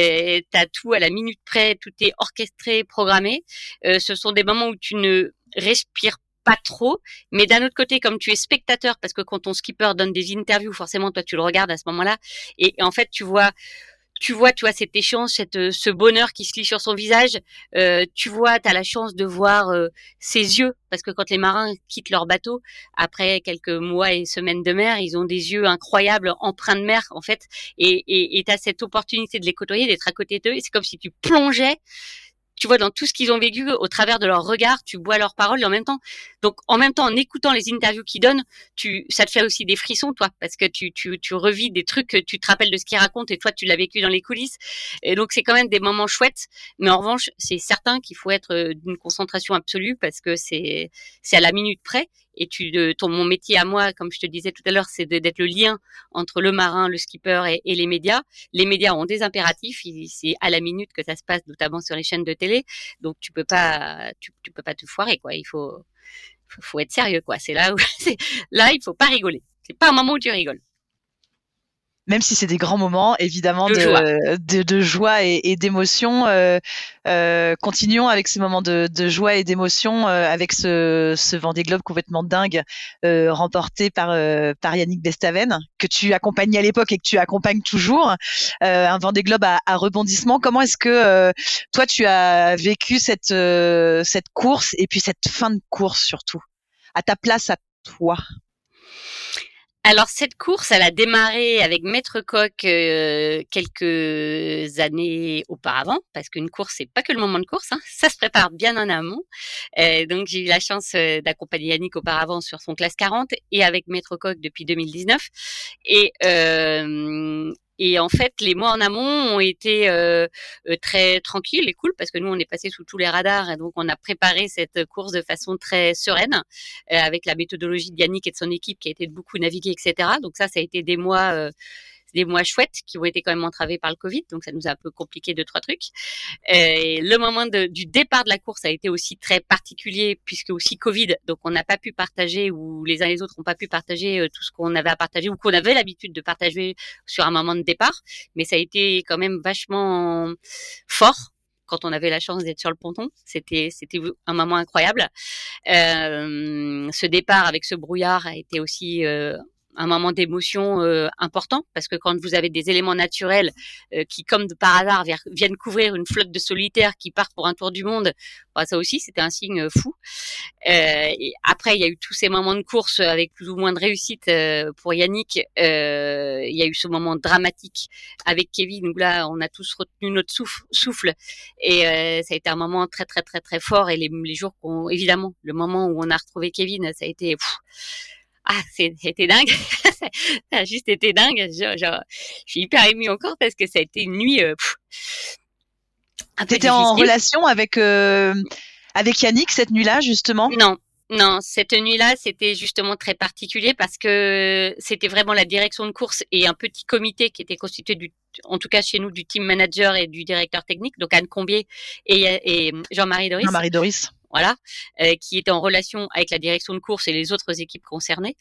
as tout à la minute près, tout est orchestré, programmé. Euh, ce sont des moments où tu ne respires pas trop, mais d'un autre côté, comme tu es spectateur, parce que quand ton skipper donne des interviews, forcément, toi, tu le regardes à ce moment-là, et en fait, tu vois tu vois, tu vois cet échange, cette, euh, ce bonheur qui se lit sur son visage. Euh, tu vois, tu as la chance de voir euh, ses yeux, parce que quand les marins quittent leur bateau, après quelques mois et semaines de mer, ils ont des yeux incroyables, empreints de mer, en fait. Et tu as cette opportunité de les côtoyer, d'être à côté d'eux. Et c'est comme si tu plongeais tu vois, dans tout ce qu'ils ont vécu, au travers de leurs regards, tu bois leurs paroles, en même temps, donc en même temps, en écoutant les interviews qu'ils donnent, tu, ça te fait aussi des frissons, toi, parce que tu, tu, tu revis des trucs, tu te rappelles de ce qu'ils racontent, et toi, tu l'as vécu dans les coulisses. Et donc, c'est quand même des moments chouettes, mais en revanche, c'est certain qu'il faut être euh, d'une concentration absolue, parce que c'est, c'est à la minute près, et tu, ton, mon métier à moi, comme je te disais tout à l'heure, c'est d'être le lien entre le marin, le skipper et, les médias. Les médias ont des impératifs, c'est à la minute que ça se passe, notamment sur les chaînes de télé. Donc tu peux pas, tu, tu peux pas te foirer quoi. Il faut, faut, faut être sérieux quoi. C'est là où, là il faut pas rigoler. C'est pas un moment où tu rigoles. Même si c'est des grands moments, évidemment, de, joie, de, joie et, d'émotion. Euh, euh, continuons avec ces moments de, joie et d'émotion euh, avec ce, ce Vendée Globe complètement dingue remporté par, par Yannick Bestaven, que tu accompagnais à l'époque et que tu accompagnes toujours. un Vendée Globe à, à rebondissement. Comment est-ce que toi, tu as vécu cette, cette course et puis cette fin de course surtout, à ta place à toi? Alors cette course, elle a démarré avec Maître Coq euh, quelques années auparavant, parce qu'une course c'est pas que le moment de course, hein, ça se prépare bien en amont. Euh, donc j'ai eu la chance euh, d'accompagner Yannick auparavant sur son classe 40 et avec Maître Coq depuis 2019. Et et en fait, les mois en amont ont été euh, euh, très tranquilles et cool parce que nous, on est passé sous tous les radars et donc on a préparé cette course de façon très sereine euh, avec la méthodologie de Yannick et de son équipe qui a été de beaucoup naviguer, etc. Donc ça, ça a été des mois des mois chouettes qui ont été quand même entravés par le Covid, donc ça nous a un peu compliqué deux trois trucs. Et le moment de, du départ de la course a été aussi très particulier puisque aussi Covid, donc on n'a pas pu partager ou les uns les autres n'ont pas pu partager euh, tout ce qu'on avait à partager ou qu'on avait l'habitude de partager sur un moment de départ, mais ça a été quand même vachement fort quand on avait la chance d'être sur le ponton. C'était c'était un moment incroyable. Euh, ce départ avec ce brouillard a été aussi euh, un moment d'émotion euh, important parce que quand vous avez des éléments naturels euh, qui, comme de par hasard, viennent couvrir une flotte de solitaires qui partent pour un tour du monde, bah, ça aussi c'était un signe euh, fou. et après, il y a eu tous ces moments de course avec plus ou moins de réussite pour Yannick. il y a eu ce moment dramatique avec Kevin où là, on a tous retenu notre souffle, souffle et ça a été un moment très très très très fort. Et les, les jours qu'on, évidemment, le moment où on a retrouvé Kevin, ça a été ah, c'était dingue. ça a juste été dingue. Je, je, suis hyper émue encore parce que ça a été une nuit. Euh, T'étais en relation avec euh, avec Yannick cette nuit-là justement? Non, non, cette nuit-là, c'était justement très particulier parce que c'était vraiment la direction de course et un petit comité qui était constitué du, en tout cas chez nous, du team manager et du directeur technique, donc Anne Combier et, et Jean-Marie Doris. Jean-Marie Doris voilà, euh, qui était en relation avec la direction de course et les autres équipes concernées.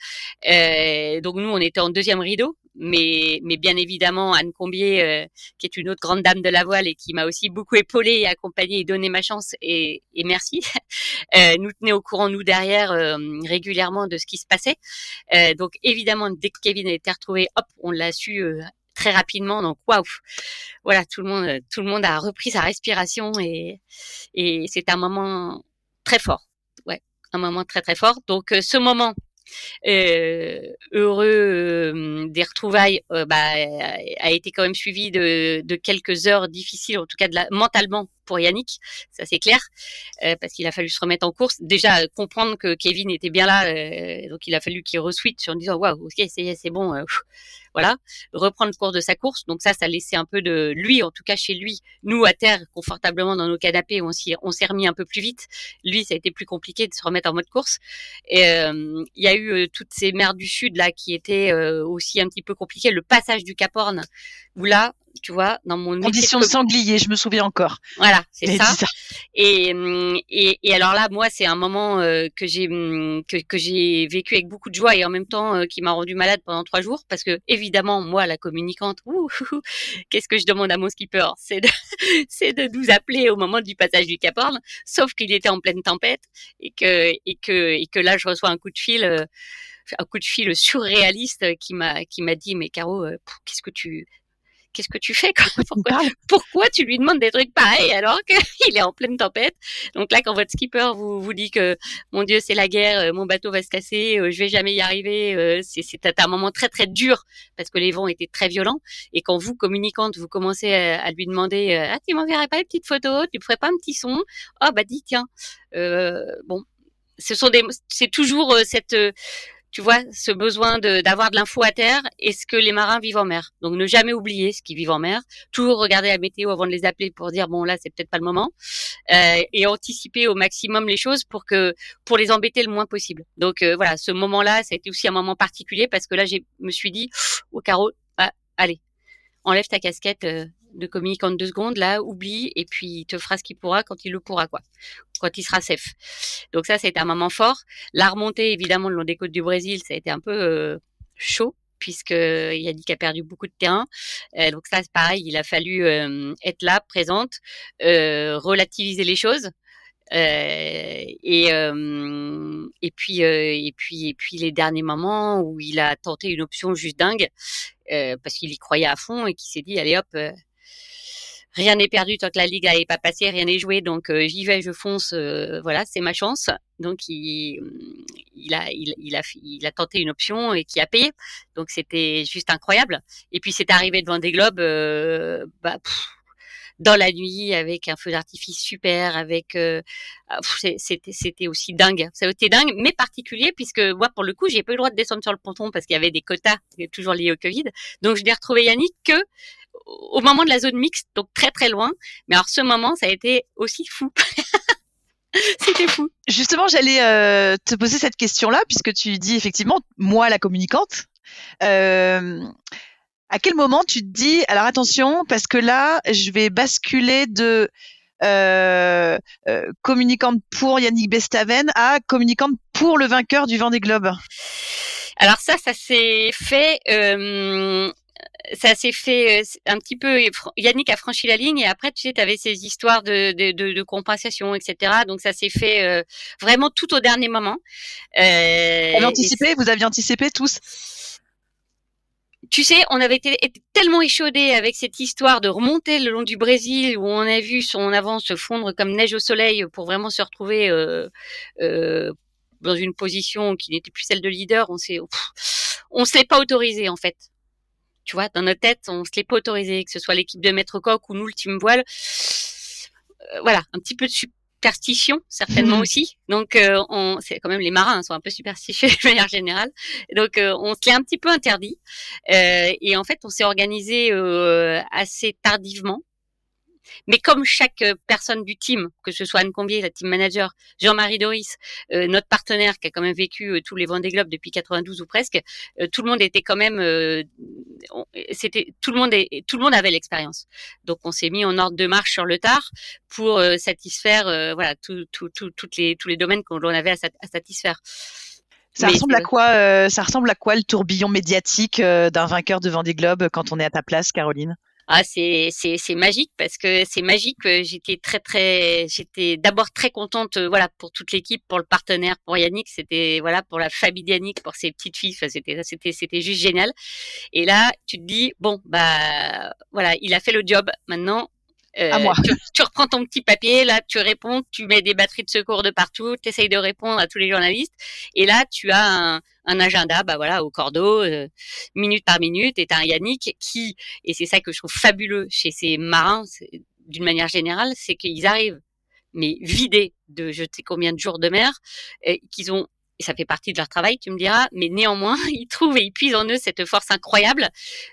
Euh, donc nous, on était en deuxième rideau, mais, mais bien évidemment, Anne Combier, euh, qui est une autre grande dame de la voile et qui m'a aussi beaucoup épaulée et accompagnée et donné ma chance, et, et merci, euh, nous tenait au courant, nous, derrière, euh, régulièrement de ce qui se passait. donc évidemment, dès que Kevin a été retrouvé, hop, on l'a su très rapidement. Donc waouh, voilà, tout le monde, tout le monde a repris sa respiration et et c'est un moment très fort. Ouais, un moment très très fort. Donc euh, ce moment euh, heureux euh, des retrouvailles bah, a été quand même suivi de, quelques heures difficiles, en tout cas mentalement pour Yannick, ça c'est clair, parce qu'il a fallu se remettre en course. Déjà comprendre que Kevin était bien là, donc il a fallu qu'il re-switch en disant waouh, ok c'est bon, voilà, reprendre le cours de sa course. Donc ça, ça laissait un peu de lui, en tout cas chez lui, nous à terre, confortablement dans nos canapés, on s'y, on s'est remis un peu plus vite. Lui, ça a été plus compliqué de se remettre en mode course. Et euh, il y a eu euh, toutes ces mers du sud là qui étaient euh, aussi un petit peu compliquées. Le passage du Cap Horn, où là, tu vois, dans mon condition de sanglier, je me souviens encore. Voilà, c'est ça. Et, et, et alors là, moi, c'est un moment euh, que j'ai que, que j'ai vécu avec beaucoup de joie et en même temps euh, qui m'a rendu malade pendant trois jours parce que évidemment, moi, la communicante, qu'est-ce que je demande à mon skipper, c'est de c'est de nous appeler au moment du passage du Cap Horn, sauf qu'il était en pleine tempête et que et que et que là, je reçois un coup de fil. Euh, un coup de fil surréaliste qui m'a qui m'a dit mais Caro qu'est-ce que tu qu'est-ce que tu fais pourquoi, pourquoi, tu lui demandes des trucs pareils alors qu'il est en pleine tempête? Donc là, quand votre skipper vous, vous dit que mon Dieu, c'est la guerre, euh, mon bateau va se casser, euh, je vais jamais y arriver, euh, c'est un moment très très dur parce que les vents étaient très violents. Et quand vous, communicante, vous commencez à, lui demander Ah, tu m'enverrais pas une petite photo, tu me ferais pas un petit son Oh, bah dis, tiens. bon, ce sont des, c'est toujours cette tu vois, ce besoin d'avoir de, l'info à terre et ce que les marins vivent en mer. Donc ne jamais oublier ce qu'ils vivent en mer, toujours regarder la météo avant de les appeler pour dire bon là c'est peut-être pas le moment euh, et anticiper au maximum les choses pour que pour les embêter le moins possible. Donc euh, voilà, ce moment-là, ça a été aussi un moment particulier parce que là je me suis dit au carreau, ah, allez, enlève ta casquette, euh, de communiquant de deux secondes, là, oublie, et puis il te fera ce qu'il pourra quand il le pourra, quoi. Quand il sera safe. Donc ça, c'était un moment fort. La remontée, évidemment, le long des côtes du Brésil, ça a été un peu euh, chaud puisque Yannick a perdu beaucoup de terrain. donc ça, c'est pareil, il a fallu être là, présente, relativiser les choses. et et puis et puis et puis les derniers moments où il a tenté une option juste dingue parce qu'il y croyait à fond et qu'il s'est dit allez hop rien n'est perdu tant que la ligue n'avait pas passé, rien n'est joué, donc euh, j'y vais, je fonce, euh, voilà, c'est ma chance. Donc il, il a, il, il, a, il a tenté une option et qui a payé. Donc c'était juste incroyable. Et puis c'est arrivé devant des globes, euh, bah, dans la nuit avec un feu d'artifice super, avec ah, c'était c'était aussi dingue. Ça a été dingue, mais particulier puisque moi pour le coup j'ai pas eu le droit de descendre sur le ponton parce qu'il y avait des quotas toujours liés au Covid. Donc je n'ai retrouvé Yannick que au moment de la zone mixte, donc très très loin. Mais alors ce moment, ça a été aussi fou. C'était fou. Justement, j'allais euh, te poser cette question-là, puisque tu dis effectivement, moi la communicante. Euh, à quel moment tu te dis, alors attention, parce que là, je vais basculer de euh, communicante pour Yannick Bestaven à communicante pour le vainqueur du Vendée Globe? Alors ça, ça s'est fait ça s'est fait euh, un petit peu. Yannick a franchi la ligne et après, tu sais, tu avais ces histoires de, de, de, de, compensation, etc. Donc ça s'est fait euh, vraiment tout au dernier moment. Euh, anticipé Vous aviez anticipé tous? Tu sais, on avait été, tellement échaudés avec cette histoire de remonter le long du Brésil où on a vu son avance se fondre comme neige au soleil pour vraiment se retrouver euh, euh, dans une position qui n'était plus celle de leader. On s'est, on s'est pas autorisé en fait tu vois, dans notre tête, on se l'est pas autorisé, que ce soit l'équipe de Maître Coq ou nous, le team voile. Euh, voilà, un petit peu de superstition, certainement aussi. Donc, euh, on, c'est quand même les marins sont un peu superstitieux de manière générale. Donc, euh, on se l'est un petit peu interdit. et en fait, on s'est organisé assez tardivement. Mais comme chaque euh, personne du team, que ce soit Anne Combier, la team manager, Jean-Marie Doris, euh, notre partenaire qui a quand même vécu euh, tous les Vendée Globes depuis 92 ou presque, tout le monde était quand même, c'était tout le monde est, tout le monde avait l'expérience. Donc on s'est mis en ordre de marche sur le tard pour satisfaire, voilà, tout, tout, toutes les tous les domaines qu'on avait à, satisfaire. Ça ressemble à quoi Ça ressemble à quoi le tourbillon médiatique d'un vainqueur de Vendée Globe quand on est à ta place, Caroline? Ah, c'est c'est c'est magique parce que c'est magique. J'étais très très, j'étais d'abord très contente, euh, voilà, pour toute l'équipe, pour le partenaire, pour Yannick, c'était voilà, pour la famille Yannick, pour ses petites filles, c'était c'était c'était juste génial. Et là, tu te dis bon bah voilà, il a fait le job. Maintenant, à moi. Euh, tu, reprends ton petit papier, là, tu réponds, tu mets des batteries de secours de partout, tu essayes de répondre à tous les journalistes. Et là, tu as un, un agenda, bah voilà, au cordeau, euh, minute par minute. Et tu as un Yannick qui, et c'est ça que je trouve fabuleux chez ces marins, d'une manière générale, c'est qu'ils arrivent mais vidés de je sais combien de jours de mer, qu'ils ont et ça fait partie de leur travail, tu me diras, mais néanmoins, ils trouvent et ils puisent en eux cette force incroyable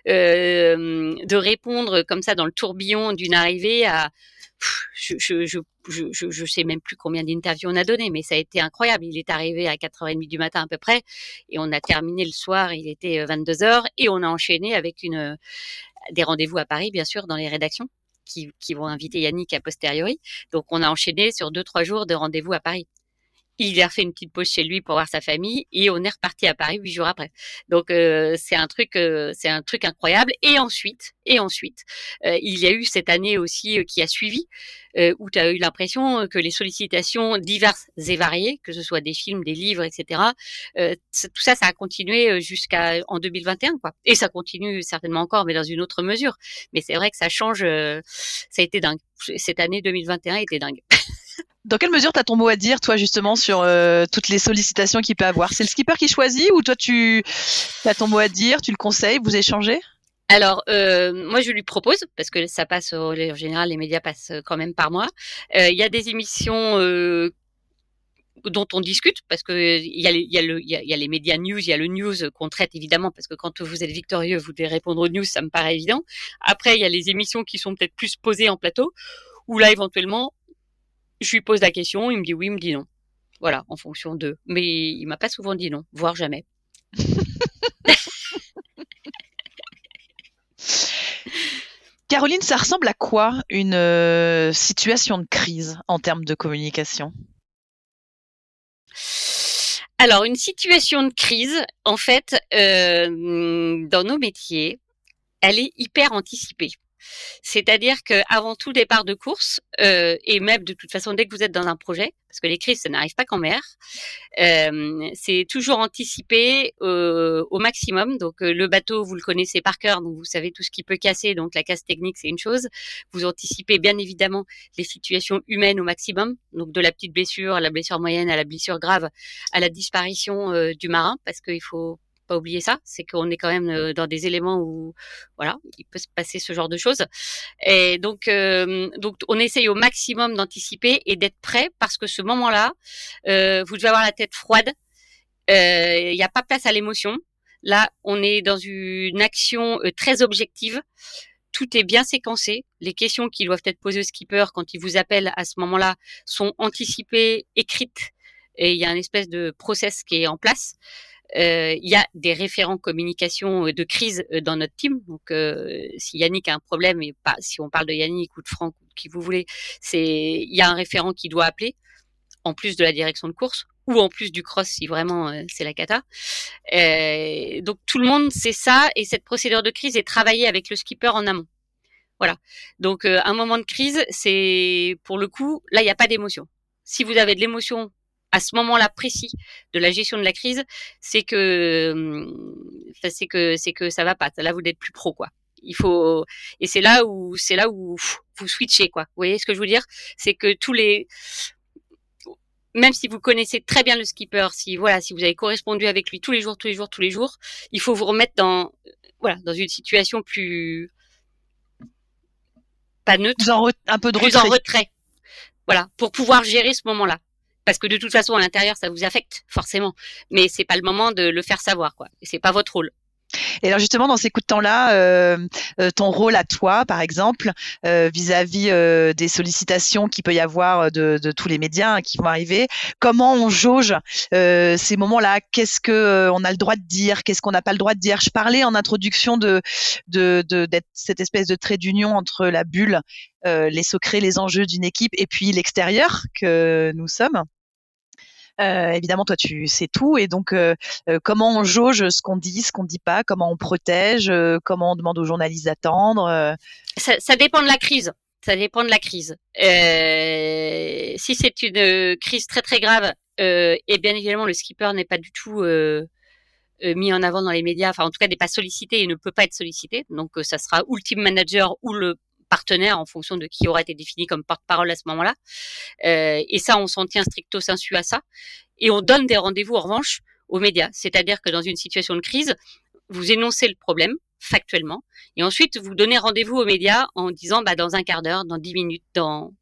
euh, de répondre comme ça dans le tourbillon d'une arrivée à... Je, je, je, je, je sais même plus combien d'interviews on a donné, mais ça a été incroyable. Il est arrivé à 4h30 du matin à peu près, et on a terminé le soir, il était 22h, euh, et on a enchaîné avec une des rendez-vous à Paris, bien sûr, dans les rédactions. Qui, qui vont inviter Yannick a posteriori. Donc on a enchaîné sur deux trois jours de rendez-vous à Paris il a fait une petite pause chez lui pour voir sa famille et on est reparti à Paris huit jours après. Donc euh, c'est un truc, euh, c'est un truc incroyable. Et ensuite, et ensuite, euh, il y a eu cette année aussi qui a suivi où tu as eu l'impression que les sollicitations diverses et variées, que ce soit des films, des livres, etc. tout ça, ça a continué jusqu'à en 2021, quoi. Et ça continue certainement encore, mais dans une autre mesure. Mais c'est vrai que ça change. ça a été dingue. Cette année 2021 était dingue. Dans quelle mesure tu as ton mot à dire, toi, justement, sur euh, toutes les sollicitations qu'il peut avoir? C'est le skipper qui choisit ou toi, tu as ton mot à dire, tu le conseilles, vous échangez? Alors, euh, moi, je lui propose, parce que ça passe, en général, les médias passent quand même par moi. Euh, il y a des émissions dont on discute, parce que il y, y, a les médias news, il y a le news qu'on traite évidemment, parce que quand vous êtes victorieux, vous devez répondre aux news, ça me paraît évident. Après, il y a les émissions qui sont peut-être plus posées en plateau, où là, éventuellement, je lui pose la question, il me dit oui, il me dit non. Voilà, en fonction de. Mais il m'a pas souvent dit non, voire jamais. Caroline, ça ressemble à quoi une euh, situation de crise en termes de communication? Alors, une situation de crise, en fait, euh, dans nos métiers, elle est hyper anticipée. C'est-à-dire qu'avant tout départ de course, euh, et même de toute façon dès que vous êtes dans un projet, parce que les crises, ça n'arrive pas qu'en mer, euh, c'est toujours anticipé euh, au maximum. Donc le bateau, vous le connaissez par cœur, donc vous savez tout ce qui peut casser. Donc la casse technique, c'est une chose. Vous anticipez bien évidemment les situations humaines au maximum, donc de la petite blessure à la blessure moyenne, à la blessure grave, à la disparition du marin, parce qu'il faut pas oublier ça, c'est qu'on est quand même euh, dans des éléments où voilà, il peut se passer ce genre de choses. Et donc euh, on essaye au maximum d'anticiper et d'être prêt parce que ce moment-là, euh, vous devez avoir la tête froide. Il n'y a pas place à l'émotion. Là, on est dans une action très objective. Tout est bien séquencé. Les questions qui doivent être posées au skipper quand il vous appelle à ce moment-là sont anticipées, écrites, et il y a une espèce de process qui est en place. Euh, il y a des référents communication euh, de crise euh, dans notre team. Donc, si Yannick a un problème, et pas si on parle de Yannick ou de Franck ou de qui vous voulez, il y a un référent qui doit appeler en plus de la direction de course ou en plus du cross si vraiment c'est la cata. donc tout le monde sait ça et cette procédure de crise est travaillée avec le skipper en amont. Voilà. Donc un moment de crise, c'est pour le coup là il n'y a pas d'émotion. Si vous avez de l'émotion à ce moment-là précis de la gestion de la crise, c'est que hum, c'est que c'est que ça va pas. Là, vous n'êtes plus pro, quoi. Il faut et c'est là où c'est là où vous switchez, quoi. Vous voyez ce que je veux dire? C'est que tous les même si vous connaissez très bien le skipper, si voilà, si vous avez correspondu avec lui tous les jours, tous les jours, tous les jours, il faut vous remettre dans voilà dans une situation plus pas neutre, un peu de plus en retrait. Voilà, pour pouvoir gérer ce moment-là parce que de toute façon à l'intérieur ça vous affecte forcément, mais c'est pas le moment de le faire savoir quoi. C'est pas votre rôle. Et alors justement, dans ces coups de temps-là, euh, euh, ton rôle à toi, par exemple, euh, vis-à-vis des sollicitations qu'il peut y avoir de, tous les médias hein, qui vont arriver, comment on jauge ces moments-là? Qu'est-ce que on a le droit de dire? Qu'est-ce qu'on n'a pas le droit de dire? Je parlais en introduction de, de, cette espèce de trait d'union entre la bulle, les secrets, les enjeux d'une équipe et puis l'extérieur que nous sommes. Euh, évidemment, toi, tu sais tout. Et donc, euh, euh, comment on jauge ce qu'on dit, ce qu'on ne dit pas, comment on protège, comment on demande aux journalistes d'attendre ça, dépend de la crise. Ça dépend de la crise. si c'est une crise très très grave, et bien évidemment, le skipper n'est pas du tout mis en avant dans les médias, enfin en tout cas n'est pas sollicité et ne peut pas être sollicité. Donc ça sera ou le team manager ou le partenaire en fonction de qui aura été défini comme porte-parole à ce moment-là. Euh, et ça, on s'en tient stricto sensu à ça. Et on donne des rendez-vous en revanche aux médias. C'est-à-dire que dans une situation de crise, vous énoncez le problème factuellement, et ensuite vous donnez rendez-vous aux médias en disant bah, dans un quart d'heure, dans dix minutes, dans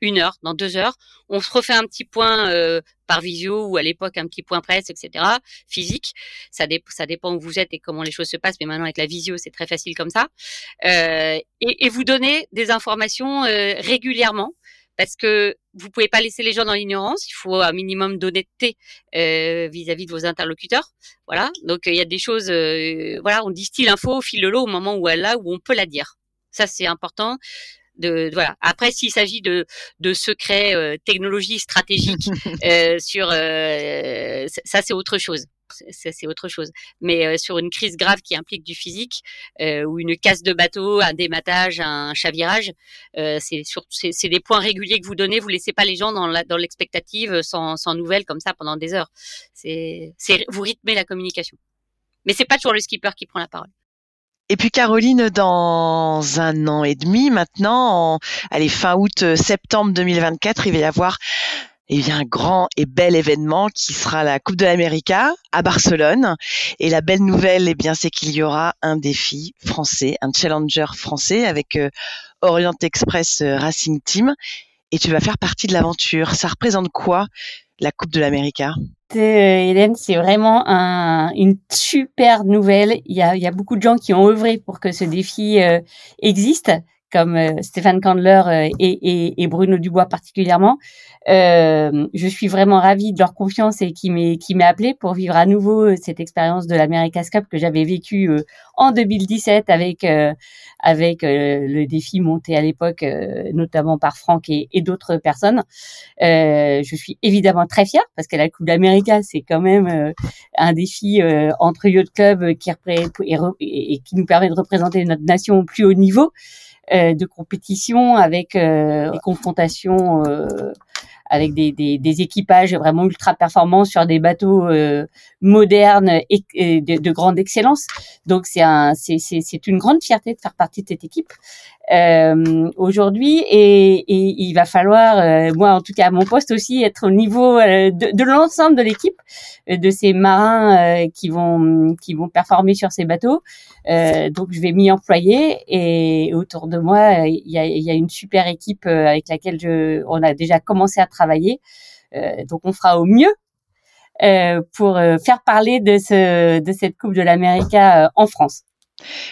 une heure, dans deux heures, on se refait un petit point euh, par visio ou à l'époque un petit point presse, etc. Physique, ça, ça dépend où vous êtes et comment les choses se passent, mais maintenant avec la visio c'est très facile comme ça. Euh, et, et, vous donnez des informations euh, régulièrement parce que vous pouvez pas laisser les gens dans l'ignorance. Il faut un minimum d'honnêteté euh, vis-à-vis de vos interlocuteurs. Voilà. Donc il y a des choses. voilà, on distille l'info au fil de l'eau au moment où elle a, où on peut la dire. Ça c'est important voilà. Après, s'il s'agit de, de secrets euh, technologie stratégique euh, sur euh, ça, c'est autre chose. C'est autre chose. Mais euh, sur une crise grave qui implique du physique ou une casse de bateau, un dématage, un chavirage, c'est des points réguliers que vous donnez. Vous laissez pas les gens dans l'expectative dans sans, sans nouvelles comme ça pendant des heures. C'est vous rythmez la communication. Mais c'est pas toujours le skipper qui prend la parole. Et puis Caroline, dans un an et demi maintenant, allez fin août, euh, septembre 2024, il va y avoir eh bien, un grand et bel événement qui sera la Coupe de l'Amérique à Barcelone. Et la belle nouvelle, eh bien, c'est qu'il y aura un défi français, un challenger français avec euh, Orient Express euh, Racing Team. Et tu vas faire partie de l'aventure. Ça représente quoi la Coupe de l'Amérique Hélène, c'est vraiment un, une super nouvelle. Il y, a, il y a beaucoup de gens qui ont œuvré pour que ce défi euh, existe, comme Stéphane Candler et, et, et, Bruno Dubois particulièrement. je suis vraiment ravie de leur confiance et qui m'est qui m'est appelé pour vivre à nouveau cette expérience de l'America's Cup que j'avais vécue en 2017 avec avec le défi monté à l'époque notamment par Franck et, et d'autres personnes. je suis évidemment très fière parce que la Coupe d'Amérique c'est quand même un défi entre yacht club qui et, et, qui nous permet de représenter notre nation au plus haut niveau euh, de compétition avec euh, des confrontations euh, avec des, des, des, équipages vraiment ultra performants sur des bateaux euh, modernes et, de, de, grande excellence. Donc c'est un, c'est, c'est, une grande fierté de faire partie de cette équipe euh, aujourd'hui et, il va falloir, euh, moi en tout cas à mon poste aussi, être au niveau euh, de, de l'ensemble de l'équipe, euh, de ces marins qui vont qui vont performer sur ces bateaux. donc je vais m'y employer et autour de moi il y a, il y a une super équipe avec laquelle je, on a déjà commencé à travailler. Donc on fera au mieux pour faire parler de ce de cette Coupe de l'Amérique en France.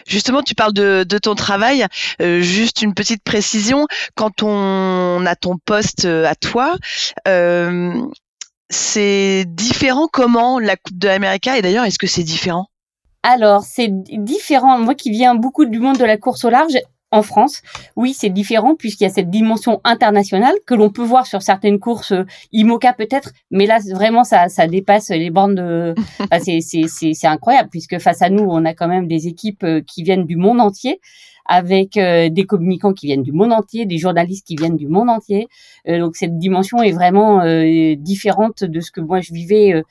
Justement, tu parles de, ton travail. Euh, juste une petite précision. Quand on a ton poste euh, à toi, euh, c'est différent comment la Coupe de l'Amérique Et d'ailleurs, est-ce que c'est différent? Alors, c'est différent. Moi qui viens beaucoup du monde de la course au large, en France, oui, c'est différent puisqu'il y a cette dimension internationale que l'on peut voir sur certaines courses euh, IMOCA peut-être, mais là vraiment ça, ça dépasse les bornes de. c'est, incroyable puisque face à nous, on a quand même des équipes euh, qui viennent du monde entier avec euh, des communicants qui viennent du monde entier, des journalistes qui viennent du monde entier. Euh, donc cette dimension est vraiment euh, différente de ce que moi je vivais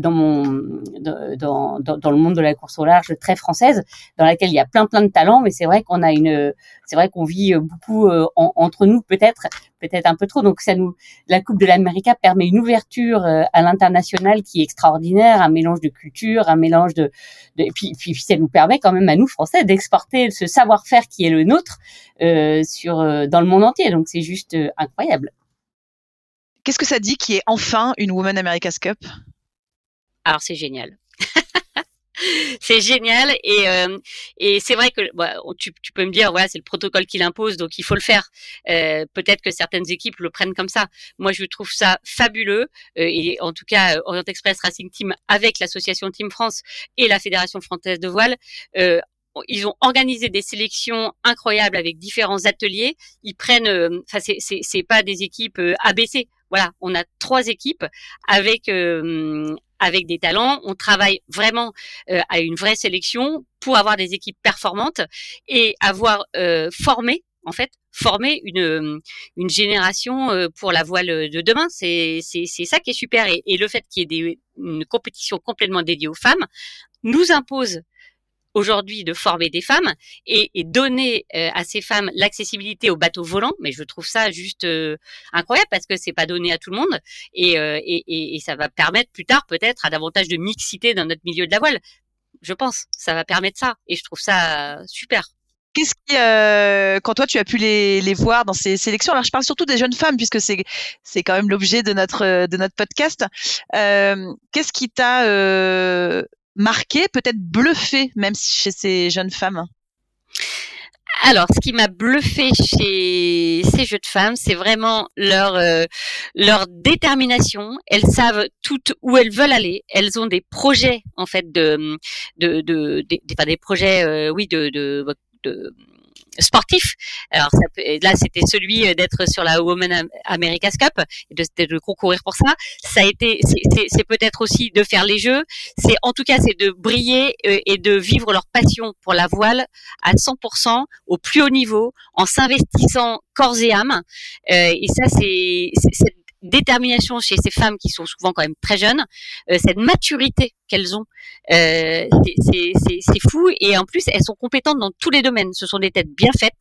dans mon dans, dans, dans, le monde de la course au large très française, dans laquelle il y a plein plein de talents, mais c'est vrai qu'on a une c'est vrai qu'on vit beaucoup entre nous peut-être peut-être un peu trop. Donc ça nous, la Coupe de l'Amérique permet une ouverture euh, à l'international qui est extraordinaire, un mélange de culture, un mélange de, de et puis, puis ça nous permet quand même à nous Français d'exporter ce savoir-faire qui est le nôtre euh, sur euh, dans le monde entier. Donc c'est juste euh, incroyable. Qu'est-ce que ça dit qui est enfin une Women America's Cup? Alors c'est génial. c'est génial et euh, et c'est vrai que bah, tu, tu, peux me dire voilà c'est le protocole qui l'impose donc il faut le faire. Euh, Peut-être que certaines équipes le prennent comme ça. Moi je trouve ça fabuleux euh, et en tout cas Orient Express Racing Team avec l'association Team France et la Fédération française de voile. Euh, ils ont organisé des sélections incroyables avec différents ateliers. Ils prennent, euh, enfin c'est pas des équipes ABC. Voilà, on a trois équipes avec avec des talents. On travaille vraiment euh, à une vraie sélection pour avoir des équipes performantes et avoir euh, formé en fait former une euh, une génération pour la voile de demain. C'est ça qui est super et, le fait qu'il y ait une compétition complètement dédiée aux femmes nous impose aujourd'hui de former des femmes et, et donner euh, à ces femmes l'accessibilité aux bateaux volants. Mais je trouve ça juste euh, incroyable parce que c'est pas donné à tout le monde et, euh, et, et, ça va permettre plus tard peut-être à davantage de mixité dans notre milieu de la voile. Je pense, ça va permettre ça et je trouve ça super. Qu'est-ce qui, euh, quand toi tu as pu les, les, voir dans ces sélections, alors je parle surtout des jeunes femmes puisque c'est c'est quand même l'objet de notre de notre podcast. Euh, Qu'est-ce qui t'a euh, marqué, peut-être bluffé, même chez ces jeunes femmes alors, ce qui m'a bluffé chez ces jeunes femmes, c'est vraiment leur euh, leur détermination. Elles savent toutes où elles veulent aller. Elles ont des projets en fait de de de, des projets euh, oui de, de, de sportif. Alors là, c'était celui euh, d'être sur la Women America's Cup, de, de concourir pour ça. Ça a été, c'est peut-être aussi de faire les jeux. C'est en tout cas, c'est de briller euh, et de vivre leur passion pour la voile à 100% au plus haut niveau, en s'investissant corps et âme. Euh, et ça, c'est détermination chez ces femmes qui sont souvent quand même très jeunes, euh, cette maturité qu'elles ont, euh, c'est fou. Et en plus, elles sont compétentes dans tous les domaines. Ce sont des têtes bien faites.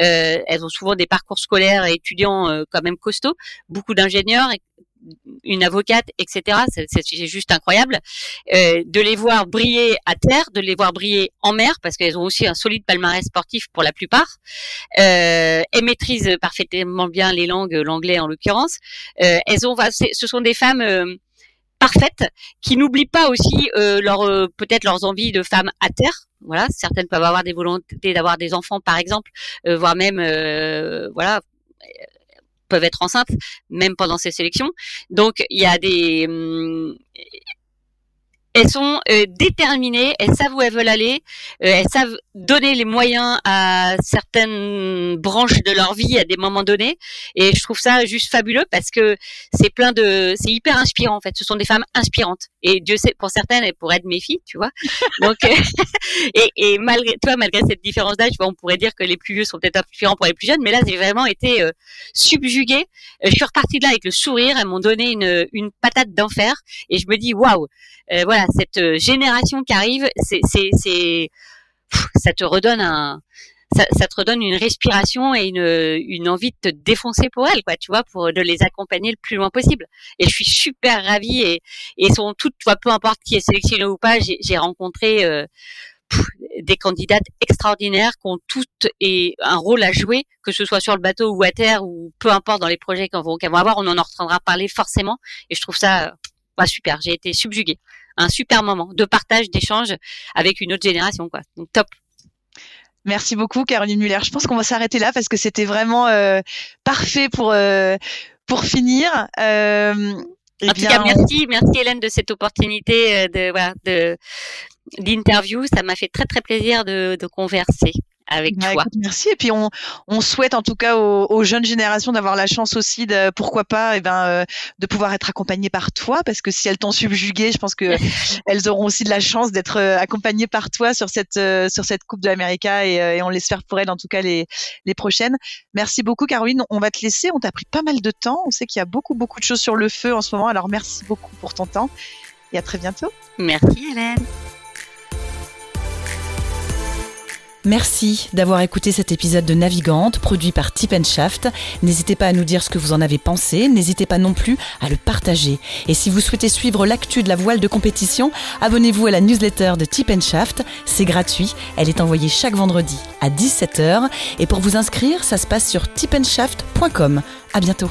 Euh, elles ont souvent des parcours scolaires et étudiants euh, quand même costauds, beaucoup d'ingénieurs une avocate, etc. C'est juste incroyable euh, de les voir briller à terre, de les voir briller en mer, parce qu'elles ont aussi un solide palmarès sportif pour la plupart. Euh, elles maîtrisent parfaitement bien les langues, l'anglais en l'occurrence. Euh, elles ont, ce sont des femmes euh, parfaites, qui n'oublient pas aussi euh, leur peut-être leurs envies de femmes à terre. Voilà, certaines peuvent avoir des volontés d'avoir des enfants, par exemple, voire même voilà peuvent être enceintes même pendant ces sélections. Donc il y a des hum, elles sont euh, déterminées, elles savent où elles veulent aller, euh, elles savent donner les moyens à certaines branches de leur vie à des moments donnés, et je trouve ça juste fabuleux parce que c'est plein de, c'est hyper inspirant en fait. Ce sont des femmes inspirantes, et Dieu sait pour certaines elles pourraient être mes filles, tu vois. Donc euh, et, malgré toi, malgré cette différence d'âge, on pourrait dire que les plus vieux sont peut-être inspirants pour les plus jeunes, mais là j'ai vraiment été subjuguée. je suis repartie de là avec le sourire, elles m'ont donné une, une patate d'enfer, et je me dis waouh, voilà cette euh, génération qui arrive, c'est, c'est, ça te redonne un, ça, te redonne une respiration et une, une envie de te défoncer pour elles, quoi, tu vois, pour de les accompagner le plus loin possible. Et je suis super ravie et, et sont toutes, toi, peu importe qui est sélectionné ou pas, j'ai, rencontré euh, des candidates extraordinaires qui ont toutes et un rôle à jouer, que ce soit sur le bateau ou à terre ou peu importe dans les projets qu'elles vont, avoir, on en entendra parler forcément. Et je trouve ça bah, super. J'ai été subjuguée un super moment de partage, d'échange avec une autre génération, quoi. Donc top. Merci beaucoup, Caroline Muller. Je pense qu'on va s'arrêter là parce que c'était vraiment euh, parfait pour euh, pour finir. Euh, eh en tout cas, merci, merci Hélène de cette opportunité de voilà de d'interview. Ça m'a fait très très plaisir de, de converser avec bah, toi. merci. Et puis on, on souhaite en tout cas aux, jeunes générations d'avoir la chance aussi de pourquoi pas et eh ben euh, de pouvoir être accompagnées par toi parce que si elles t'ont subjugué, je pense que elles auront aussi de la chance d'être euh, accompagnées par toi sur cette euh, sur cette Coupe de l'Amérique et, et, on l'espère pour elles en tout cas les les prochaines. Merci beaucoup Caroline. On va te laisser. On t'a pris pas mal de temps. On sait qu'il y a beaucoup beaucoup de choses sur le feu en ce moment. Alors merci beaucoup pour ton temps et à très bientôt. Merci Hélène. Merci d'avoir écouté cet épisode de Navigante produit par Tip Shaft. N'hésitez pas à nous dire ce que vous en avez pensé, n'hésitez pas non plus à le partager. Et si vous souhaitez suivre l'actu de la voile de compétition, abonnez-vous à la newsletter de Tip Shaft, c'est gratuit, elle est envoyée chaque vendredi à 17h et pour vous inscrire, ça se passe sur tipenshaft.com. À bientôt.